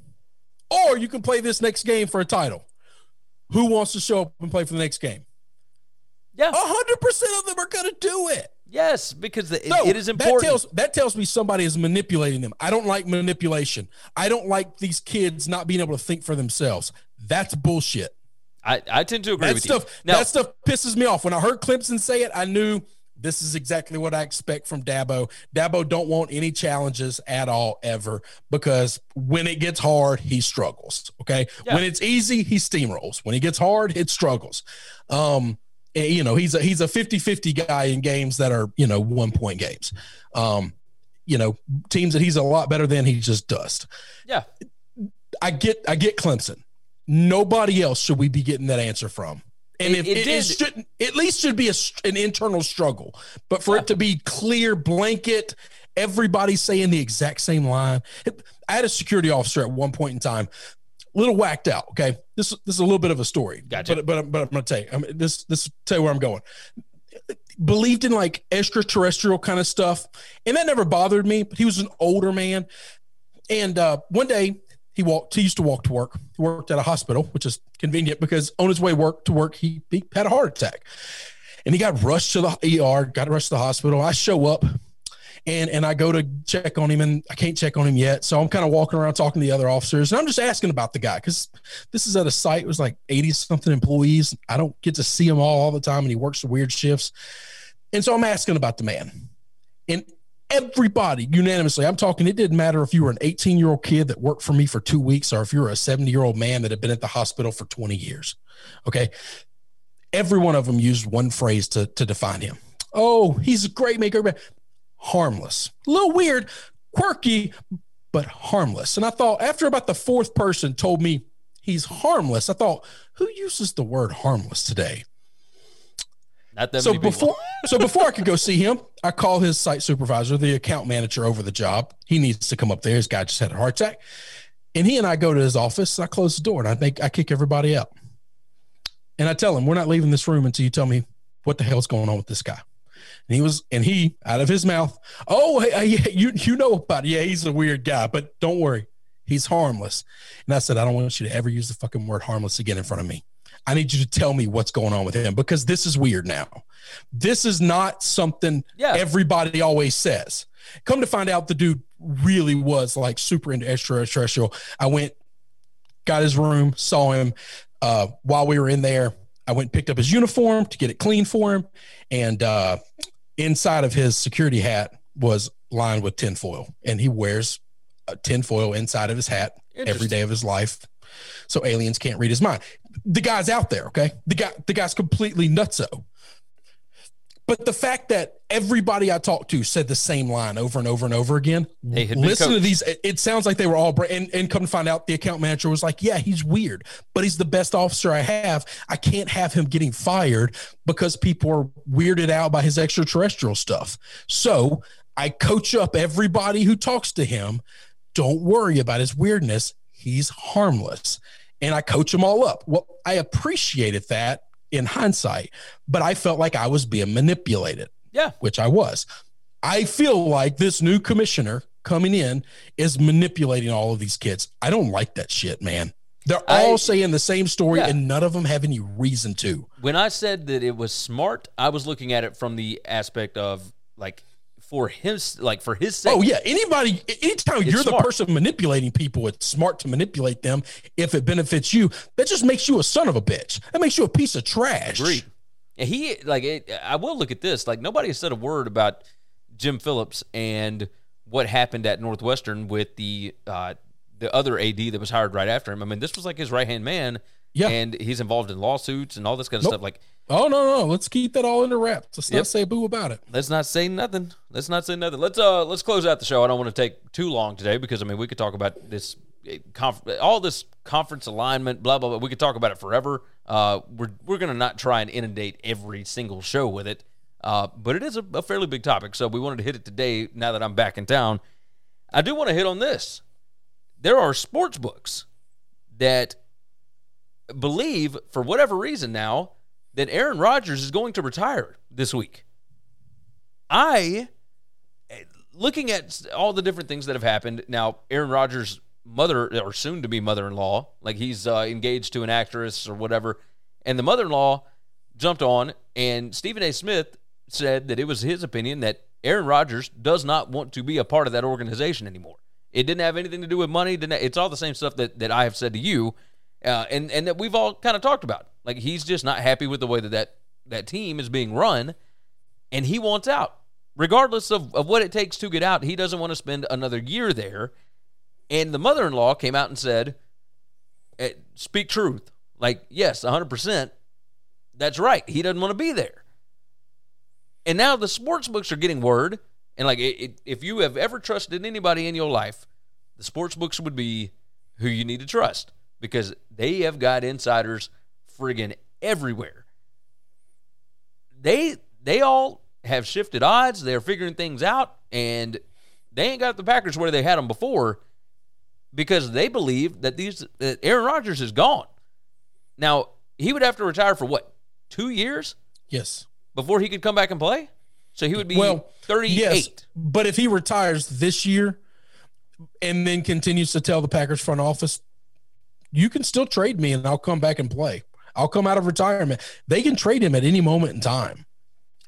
or you can play this next game for a title who wants to show up and play for the next game yeah, A hundred percent of them are going to do it. yes, because the, it- No, it is important. That tells that tells me somebody is manipulating them. I don't like manipulation. I don't like these kids not being able to think for themselves. That's bullshit. I, I tend to agree That with stuff. you. Now, that stuff pisses me off. When I heard Clemson say it, I knew this is exactly what I expect from Dabo. Dabo don't want any challenges at all ever because when it gets hard, he struggles. Okay, Yeah. when it's easy, he steamrolls. When it gets hard, it struggles. Um, you know, he's a he's a 50-50 guy in games that are you know one point games. Um, you know, teams that he's a lot better than he just dust. yeah, I get I get Clemson. Nobody else should we be getting that answer from. And It- if it it, it, did- should at least should be a, an internal struggle, but for it to be clear blanket, everybody saying the exact same line. I had a security officer at one point in time, a little whacked out. Okay, this this is a little bit of a story. Gotcha. But but but I'm gonna tell you, I mean, this this tell you where I'm going. Believed in like extraterrestrial kind of stuff, and that never bothered me. But he was an older man, and uh, one day he walked. He used to walk to work. He worked at a hospital, which is convenient because on his way work to work, he, he had a heart attack, and he got rushed to the ER. Got rushed to the hospital. I show up, and and I go to check on him, and I can't check on him yet. So I'm kind of walking around talking to the other officers, and I'm just asking about the guy because this is at a site. It was like 80 something employees. I don't get to see them all all the time, and he works weird shifts. And so I'm asking about the man, and everybody unanimously, I'm talking, it didn't matter if you were an 18 year old kid that worked for me for two weeks or if you were a 70 year old man that had been at the hospital for 20 years. Okay. Every one of them used one phrase to, to define him. Oh, he's a great maker, but harmless, a little weird, quirky, but harmless. And I thought after about the fourth person told me he's harmless, I thought, who uses the word harmless today? Not that so many before so before I could go see him, I call his site supervisor, the account manager over the job. He needs to come up there. His guy just had a heart attack. And he and I go to his office. I close the door and I make I kick everybody out. And I tell him, we're not leaving this room until you tell me what the hell's going on with this guy. And he was, and he out of his mouth, oh, hey, hey, you you know about it. Yeah, he's a weird guy, but don't worry, he's harmless. And I said, I don't want you to ever use the fucking word harmless again in front of me. I need you to tell me what's going on with him because this is weird now. This is not something Yeah. everybody always says. Come to find out, the dude really was like super into extraterrestrial. I went, got his room, saw him uh, while we were in there. I went and picked up his uniform to get it clean for him. And uh, inside of his security hat was lined with tinfoil. And he wears a tinfoil inside of his hat every day of his life. So aliens can't read his mind. The guy's out there, okay? The guy, the guy's completely nutso. But the fact that everybody I talked to said the same line over and over and over again, They had listen to these. It, it sounds like they were all, bra- and, and come to find out, the account manager was like, Yeah, he's weird, but he's the best officer I have. I can't have him getting fired because people are weirded out by his extraterrestrial stuff. So I coach up everybody who talks to him don't worry about his weirdness. He's harmless. And I coach them all up. Well, I appreciated that in hindsight, but I felt like I was being manipulated. Yeah. Which I was. I feel like this new commissioner coming in is manipulating all of these kids. I don't like that shit, man. They're all I- saying the same story Yeah. and none of them have any reason to. When I said that it was smart, I was looking at it from the aspect of like for his like for his sake. Oh yeah, anybody anytime you're the person manipulating people, it's smart to manipulate them if it benefits you. That just makes you a son of a bitch. That makes you a piece of trash. Agreed. And he like it, I will look at this. Like nobody has said a word about Jim Phillips and what happened at Northwestern with the uh, the other AD that was hired right after him. I mean, this was like his right hand man. Yeah. And he's involved in lawsuits and all this kind of Nope. stuff. Like, Oh no, no, let's keep that all in the wraps. Let's Yep. not say boo about it. let's not say nothing. Let's not say nothing. Let's uh let's close out the show. I don't want to take too long today because I mean we could talk about this eh, conf- all this conference alignment, blah blah blah. We could talk about it forever. Uh, we're we're gonna not try and inundate every single show with it. Uh, but it is a, a fairly big topic, so we wanted to hit it today. Now that I'm back in town, I do want to hit on this. There are sports books that believe, for whatever reason now, that Aaron Rodgers is going to retire this week. I, looking at all the different things that have happened, now, Aaron Rodgers' mother, or soon to be mother in law, like he's uh, engaged to an actress or whatever, and the mother in law jumped on, and Stephen A. Smith said that it was his opinion that Aaron Rodgers does not want to be a part of that organization anymore. It didn't have anything to do with money. Didn't it's all the same stuff that, that I have said to you, uh, and and that we've all kind of talked about. Like he's just not happy with the way that that, that team is being run, and he wants out, regardless of, of what it takes to get out. He doesn't want to spend another year there. And the mother in law came out and said, eh, "Speak truth. Like yes, hundred percent. That's right. He doesn't want to be there." And now the sports books are getting word, and like it, it, if you have ever trusted anybody in your life, the sports books would be who you need to trust because they have got insiders friggin' everywhere. They they all have shifted odds. They're figuring things out, and they ain't got the Packers where they had them before because they believe that these that Aaron Rodgers is gone. Now he would have to retire for what two years Yes. before he could come back and play. So he would be Well, 38. Yes, but if he retires this year and then continues to tell the Packers front office, you can still trade me and I'll come back and play. I'll come out of retirement. They can trade him at any moment in time.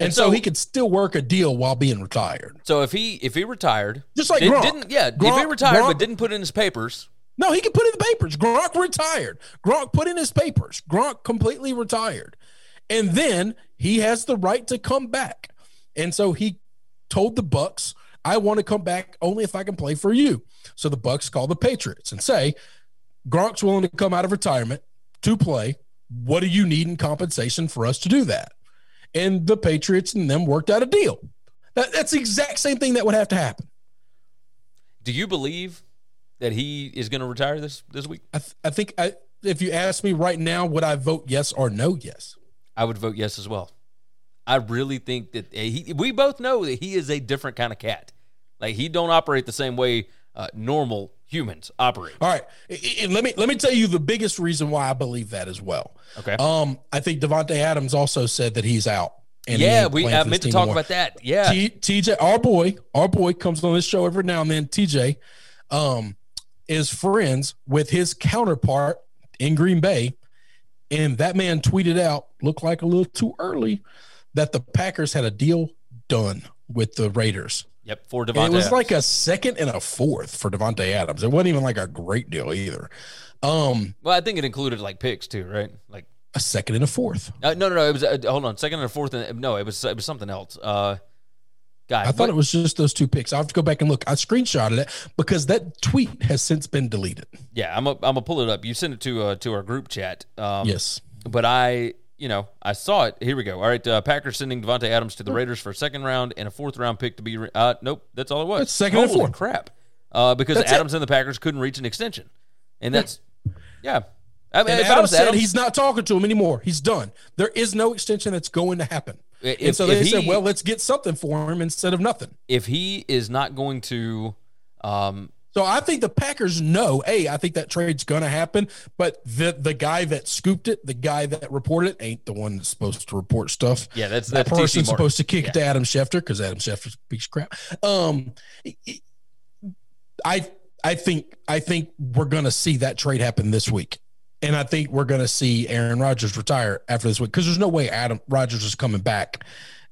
And, And so, so- he could still work a deal while being retired. So if he if he retired, Just like did, Gronk. didn't yeah, if he retired Gronk- but didn't put in his papers, No, he can put in the papers. Gronk retired. Gronk put in his papers. Gronk completely retired. And then he has the right to come back. And so he told the Bucs, I want to come back only if I can play for you. So the Bucs call the Patriots and say, Gronk's willing to come out of retirement to play. What do you need in compensation for us to do that? And the Patriots and them worked out a deal. That, that's the exact same thing that would have to happen. do you believe that he is going to retire this this week? I, th- I think I, if you ask me right now, would I vote yes or no? Yes. I would vote yes as well. I really think that uh, he. We both know that he is a different kind of cat. Like he don't operate the same way uh, normal humans operate. All right. I- let me let me tell you the biggest reason why I believe that as well. Okay. Um, I think Davante Adams also said that he's out. and yeah, we. I meant to talk anymore. about that. Yeah. T, TJ, our boy, our boy comes on this show every now and then. TJ, um, is friends with his counterpart in Green Bay, and that man tweeted out, looked like a little too early, that the Packers had a deal done with the Raiders. Yep. For And Davante. it was Adams. like a second and a fourth for Davante Adams. It wasn't even like a great deal either. Um, Well, I think it included like picks too, right? Like a second and a fourth. uh, no, no, no. It was uh, hold on, second and a fourth. And, no, it was it was something else. Uh, God, I thought it was just those two picks. I have to go back and look. I screenshotted it because that tweet has since been deleted. Yeah, I'm a, I'm gonna pull it up. You sent it to uh, to our group chat. Um, yes. but I, you know, I saw it. Here we go. All right, uh, Packers sending Davante Adams to the Raiders for a second round and a fourth round pick to be. Re- uh, nope, that's all it was. That's second and fourth. crap! Uh, because That's it. Adams and the Packers couldn't reach an extension, and that's yeah. I mean, And if I Adams was said Adams, he's not talking to him anymore. He's done. There is no extension that's going to happen. If- and so they said, well, let's get something for him instead of nothing. if he is not going to um, So I think the Packers know, hey, I think that trade's going to happen. But the the guy that scooped it, the guy that reported it, ain't the one that's supposed to report stuff. Yeah, that's that that's TC person's supposed to kick Yeah. it to Adam Schefter because Adam Schefter's a piece of crap. Um, I I think I think we're going to see that trade happen this week, and I think we're going to see Aaron Rodgers retire after this week because there's no way Adam Rodgers is coming back.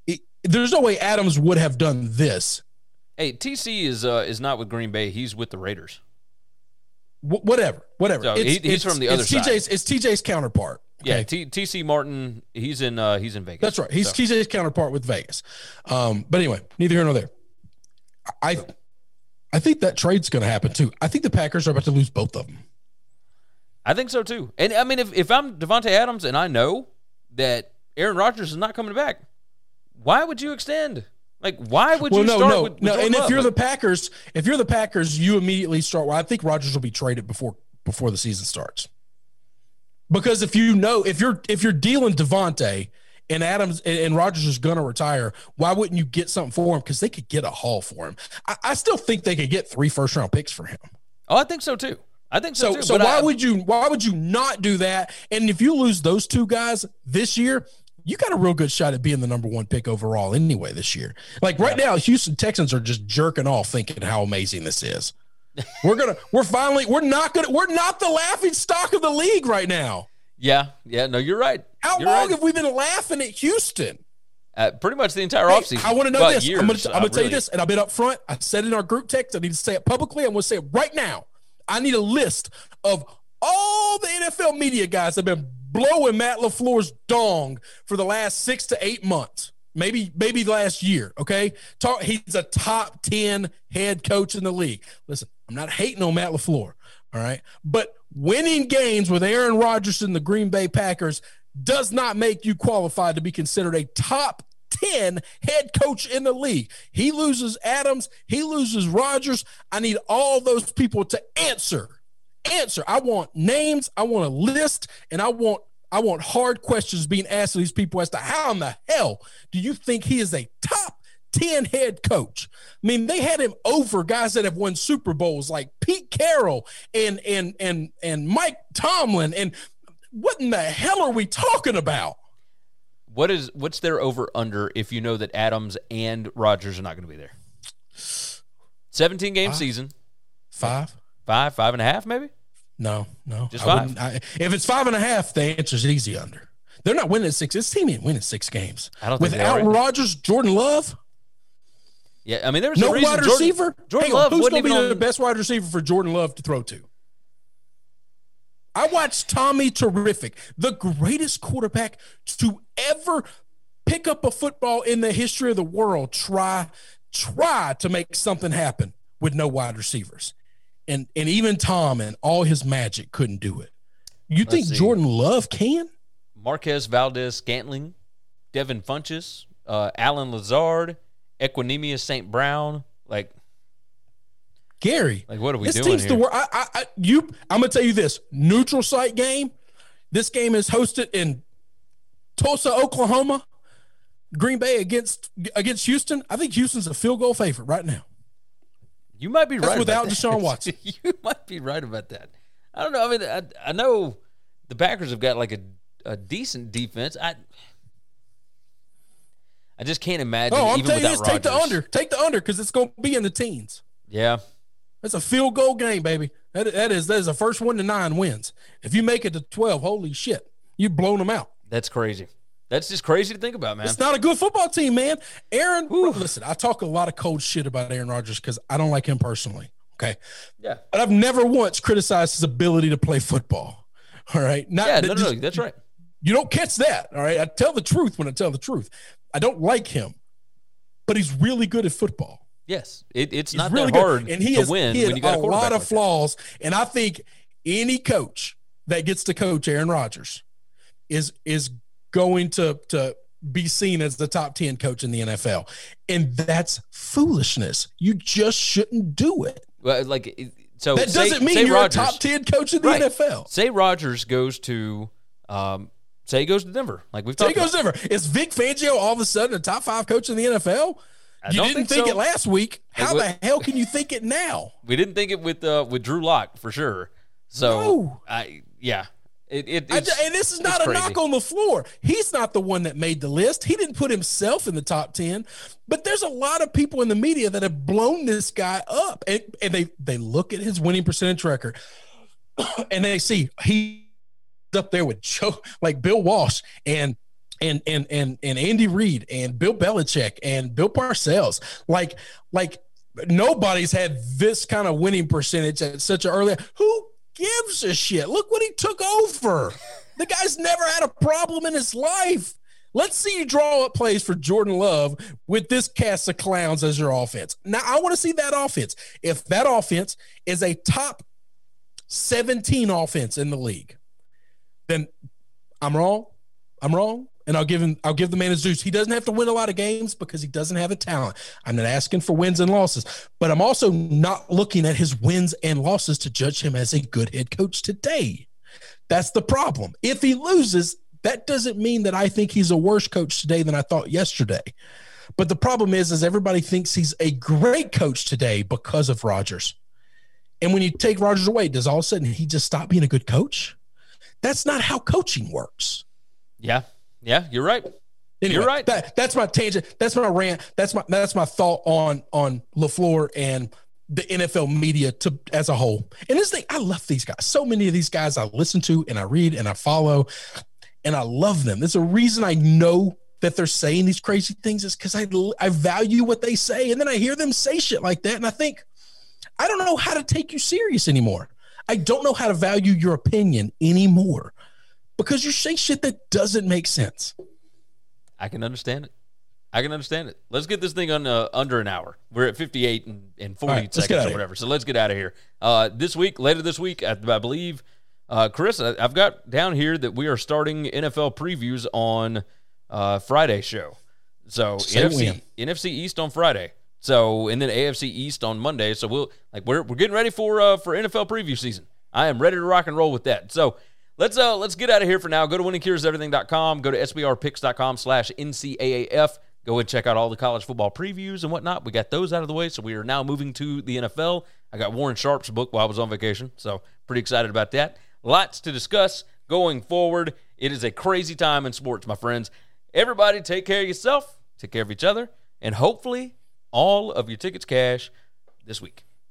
It- there's no way Adams would have done this. Hey, TC is uh, is not with Green Bay. He's with the Raiders. Wh- whatever, whatever. So he- he's from the other it's side. TJ's, It's TJ's counterpart. Yeah. T- TC Martin. He's in uh, he's in Vegas. That's right. He's So- TJ's counterpart with Vegas. Um, but anyway, neither here nor there. I I think that trade's going to happen too. I think the Packers are about to lose both of them. I think so too. And I mean, if, if I'm Davante Adams and I know that Aaron Rodgers is not coming back, why would you extend? Like, why would well, you no, start no, with, with no. Jordan And if you're the Packers, if you're the Packers, you immediately start. Well, I think Rodgers will be traded before before the season starts. Because if you know if you're if you're dealing Davante and Adams and, and Rodgers is going to retire, why wouldn't you get something for him? Because they could get a haul for him. I, I still think they could get three first round picks for him. oh, I think so too. I think so, So, too. so but why I, would you why would you not do that? And if you lose those two guys this year, you got a real good shot at being the number one pick overall anyway this year. Like right now, Houston Texans are just jerking off thinking how amazing this is. We're gonna we're finally we're not gonna we're not the laughing stock of the league right now. Yeah, yeah. No, you're right. How You're long right. have we been laughing at Houston? Uh, pretty much the entire Hey, offseason. I want to know this. Years, I'm going to uh, tell you this, and I've been up front. I said in our group text. I need to say it publicly. I'm going to say it right now. I need a list of all the NFL media guys that have been blowing Matt LaFleur's dong for the last six to eight months. Maybe, maybe last year. Okay. Talk, he's a top 10 head coach in the league. Listen, I'm not hating on Matt LaFleur. All right. But winning games with Aaron Rodgers and the Green Bay Packers does not make you qualified to be considered a top 10 head coach in the league. He loses Adams, he loses Rodgers. I need all those people to answer. Answer. I want names, I want a list, and I want I want hard questions being asked of these people as to how in the hell do you think he is a top 10 head coach? I mean, they had him over guys that have won Super Bowls like Pete Carroll and and and and Mike Tomlin and what in the hell are we talking about? What is what's their over under if you know that Adams and Rodgers are not going to be there? Seventeen game season, Five? Five, five and a half, maybe. No, no. Just I five? I, if it's five and a half, the answer's easy under. They're not winning six. This team ain't winning six games. I don't think Without. Rodgers, Jordan Love, Yeah, I mean, there was no wide Jordan, receiver. Jordan on, Love who's going to be even the best wide receiver for Jordan Love to throw to? I watched Tommy Terrific, the greatest quarterback to ever pick up a football in the history of the world, try try to make something happen with no wide receivers. And and even Tom and all his magic couldn't do it. You think see. Jordan Love can? Marquez Valdes-Scantling, Devin Funchess, uh, Allen Lazard, Equanimeous St. Brown. Like, Gary, like what are we this doing team's here? the worst. I, I, I, you, I'm gonna tell you this: neutral site game. This game is hosted in Tulsa, Oklahoma. Green Bay against against Houston. I think Houston's a field goal favorite right now. You might be That's right. without about Deshaun that. Watson. you might be right about that. I don't know. I mean, I, I know the Packers have got like a, a decent defense. I I just can't imagine. Oh, I'm even telling you this: take the under, take the under, because it's going to be in the teens. Yeah, That's a field goal game, baby. That, that is that is the first one to nine wins. If you make it to twelve, holy shit, you've blown them out. that's crazy. That's just crazy to think about, man. It's not a good football team, man. Aaron, listen, I talk a lot of cold shit about Aaron Rodgers because I don't like him personally. Okay. Yeah, But I've never once criticized his ability to play football. All right. Not yeah. No, no, no, that's right. You don't catch that. All right. I tell the truth when I tell the truth. I don't like him, but he's really good at football. Yes, it, it's He's not really that hard good. And he to has win he when you got a, a lot of like that. flaws. And I think any coach that gets to coach Aaron Rodgers is is going to to be seen as the top 10 coach in the NFL. And that's foolishness. You just shouldn't do it. Well, like so. That say- doesn't mean say you're Rodgers, a top 10 coach in the Right. NFL. Say Rodgers goes to, um, say he goes to Denver, like we've So he talked goes about. over. Is Vic Fangio all of a sudden a top five coach in the NFL? I you didn't think think, so. it last week. How the hell can you think it now? We didn't think it with uh, with Drew Lock for sure. So No. I yeah, it, it I and this is not a crazy. knock on LaFleur. He's not the one that made the list. He didn't put himself in the top 10. But there's a lot of people in the media that have blown this guy up. And, and they, they look at his winning percentage record and they see he's up there with Joe, like Bill Walsh and and and and and Andy Reid and Bill Belichick and Bill Parcells. Like like nobody's had this kind of winning percentage at such an early. Who gives a shit? Look what he took over. The guy's never had a problem in his life. Let's see you draw up plays for Jordan Love with this cast of clowns as your offense. Now, I want to see that offense. If that offense is a top 17 offense in the league, then I'm wrong. I'm wrong. And I'll give him I'll give the man his dues. He doesn't have to win a lot of games because he doesn't have a talent. I'm not asking for wins and losses, but I'm also not looking at his wins and losses to judge him as a good head coach today. That's the problem. If he loses, that doesn't mean that I think he's a worse coach today than I thought yesterday. But the problem is, is everybody thinks he's a great coach today because of Rodgers. And when you take Rodgers away, does all of a sudden he just stop being a good coach? That's not how coaching works. Yeah, yeah, you're right. Anyway, You're right. That, that's my tangent. That's my rant. That's my that's my thought on on LaFleur and the NFL media to as a whole. And this thing, I love these guys. So many of these guys I listen to and I read and I follow, and I love them. There's a reason I know that they're saying these crazy things is because I I value what they say, and then I hear them say shit like that, and I think I don't know how to take you serious anymore. I don't know how to value your opinion anymore because you say shit that doesn't make sense. I can understand it. I can understand it. Let's get this thing on uh, under an hour. We're at 58 and, and 40 All right, seconds or whatever. So let's get out of here. Uh, this week, later this week, I, I believe, uh, Chris, I, I've got down here that we are starting NFL previews on uh, Friday show. So NFC, NFC East on Friday. So and then AFC East on Monday. So we'll like we're we're getting ready for uh, for NFL preview season. I am ready to rock and roll with that. So let's uh let's get out of here for now. Go to winningcureseverything.com. Go to sbrpicks.com slash NCAAF. Go and check out all the college football previews and whatnot. We got those out of the way, so we are now moving to the NFL. I got Warren Sharp's book while I was on vacation, so pretty excited about that. Lots to discuss going forward. It is a crazy time in sports, my friends. Everybody take care of yourself, take care of each other, and hopefully all of your tickets cash this week.